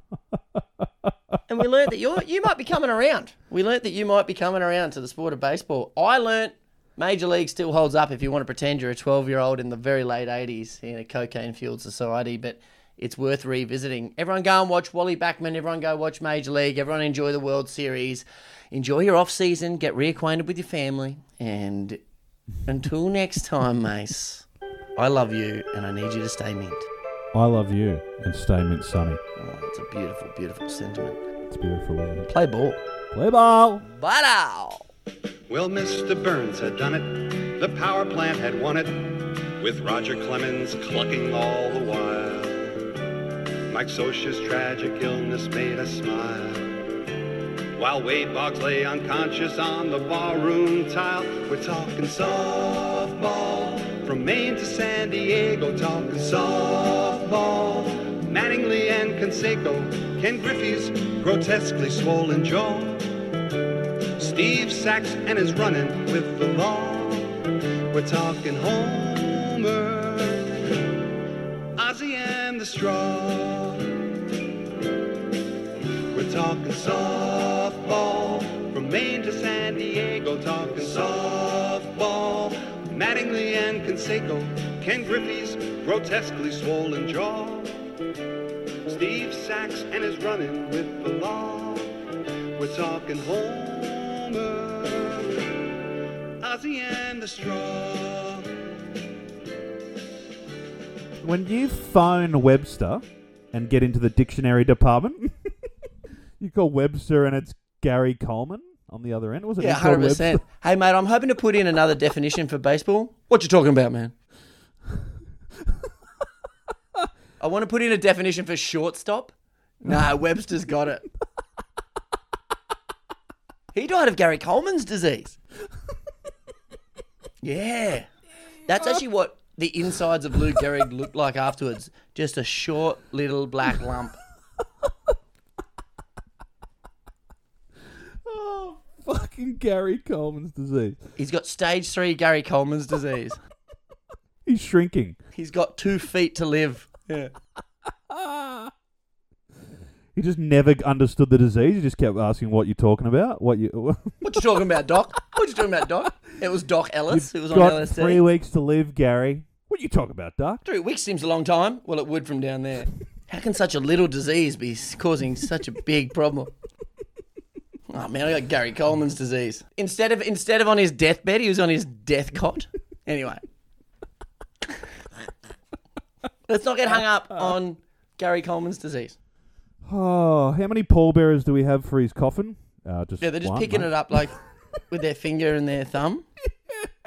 Speaker 3: And we learnt that you you might be coming around. We learnt that you might be coming around to the sport of baseball. I learnt Major League still holds up if you want to pretend you're a 12 year old in the very late 80s in a cocaine fueled society, but it's worth revisiting. Everyone go and watch Wally Backman. Everyone go watch Major League. Everyone enjoy the World Series. Enjoy your off season. Get reacquainted with your family. And until next time, Mase, I love you and I need you to stay mint.
Speaker 4: I love you and stay mint sunny.
Speaker 3: Oh, it's a beautiful, beautiful sentiment.
Speaker 4: It's beautiful. Isn't it?
Speaker 3: Play ball.
Speaker 4: Play ball.
Speaker 3: Bye now.
Speaker 32: Well, Mr. Burns had done it. The power plant had won it. With Roger Clemens clucking all the while. Mike Scioscia's tragic illness made us smile. While Wade Boggs lay unconscious on the barroom tile, we're talking softball. From Maine to San Diego, talking softball. Mattingly and Canseco, Ken Griffey's grotesquely swollen jaw. Steve Sax and his running with the law. We're talking Homer, Ozzie and the Straw. Softball from Maine to San Diego. Talking softball, Mattingly and Canseco, Ken Griffey's grotesquely swollen jaw. Steve Sax and his running with the law. We're talking Homer, Ozzie and the Straw.
Speaker 4: When you phone Webster and get into the dictionary department, you call Webster and it's Gary Coleman on the other end. Was it?
Speaker 3: Yeah, hundred percent. Hey, mate, I'm hoping to put in another definition for baseball. What you talking about, man? I want to put in a definition for shortstop. Nah, Webster's got it. He died of Gary Coleman's disease. Yeah, that's actually what the insides of Lou Gehrig looked like afterwards. Just a short little black lump.
Speaker 4: Fucking Gary Coleman's disease.
Speaker 3: He's got stage three Gary Coleman's disease.
Speaker 4: He's shrinking.
Speaker 3: He's got two feet to live. Yeah.
Speaker 4: He just never understood the disease. He just kept asking what you're talking about. What you?
Speaker 3: What you talking about, Doc? What you talking about, Doc? It was Doc Ellis who was on
Speaker 4: got
Speaker 3: LSD.
Speaker 4: three weeks to live, Gary. What are you talking about, Doc?
Speaker 3: Three weeks seems a long time. Well, it would from down there. How can such a little disease be causing such a big problem? Oh man, I got Gary Coleman's disease. Instead of instead of on his deathbed, he was on his death cot. Anyway, let's not get hung up on Gary Coleman's disease.
Speaker 4: Oh, how many pallbearers do we have for his coffin? Uh, just
Speaker 3: Yeah, they're just
Speaker 4: one,
Speaker 3: picking
Speaker 4: mate.
Speaker 3: it up like with their finger and their thumb.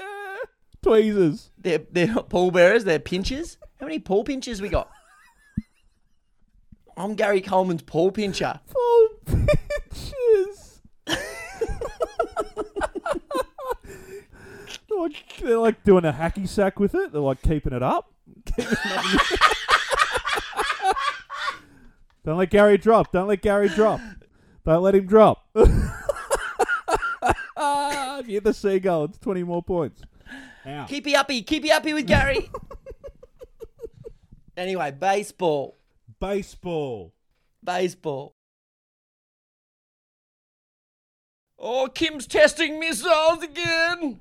Speaker 4: Tweezers.
Speaker 3: They're they're not pallbearers. They're pinchers. How many pall pinchers we got? I'm Gary Coleman's pall pincher.
Speaker 4: Pall pinchers. They're like, they're like doing a hacky sack with it. They're like keeping it up. Keeping it up. Don't let Gary drop. Don't let Gary drop. Don't let him drop. if you hit the seagull, it's 20 more points. Now.
Speaker 3: Keepy uppy, keepy uppy with Gary. anyway, baseball.
Speaker 4: Baseball.
Speaker 3: Baseball. Oh, Kim's testing missiles again.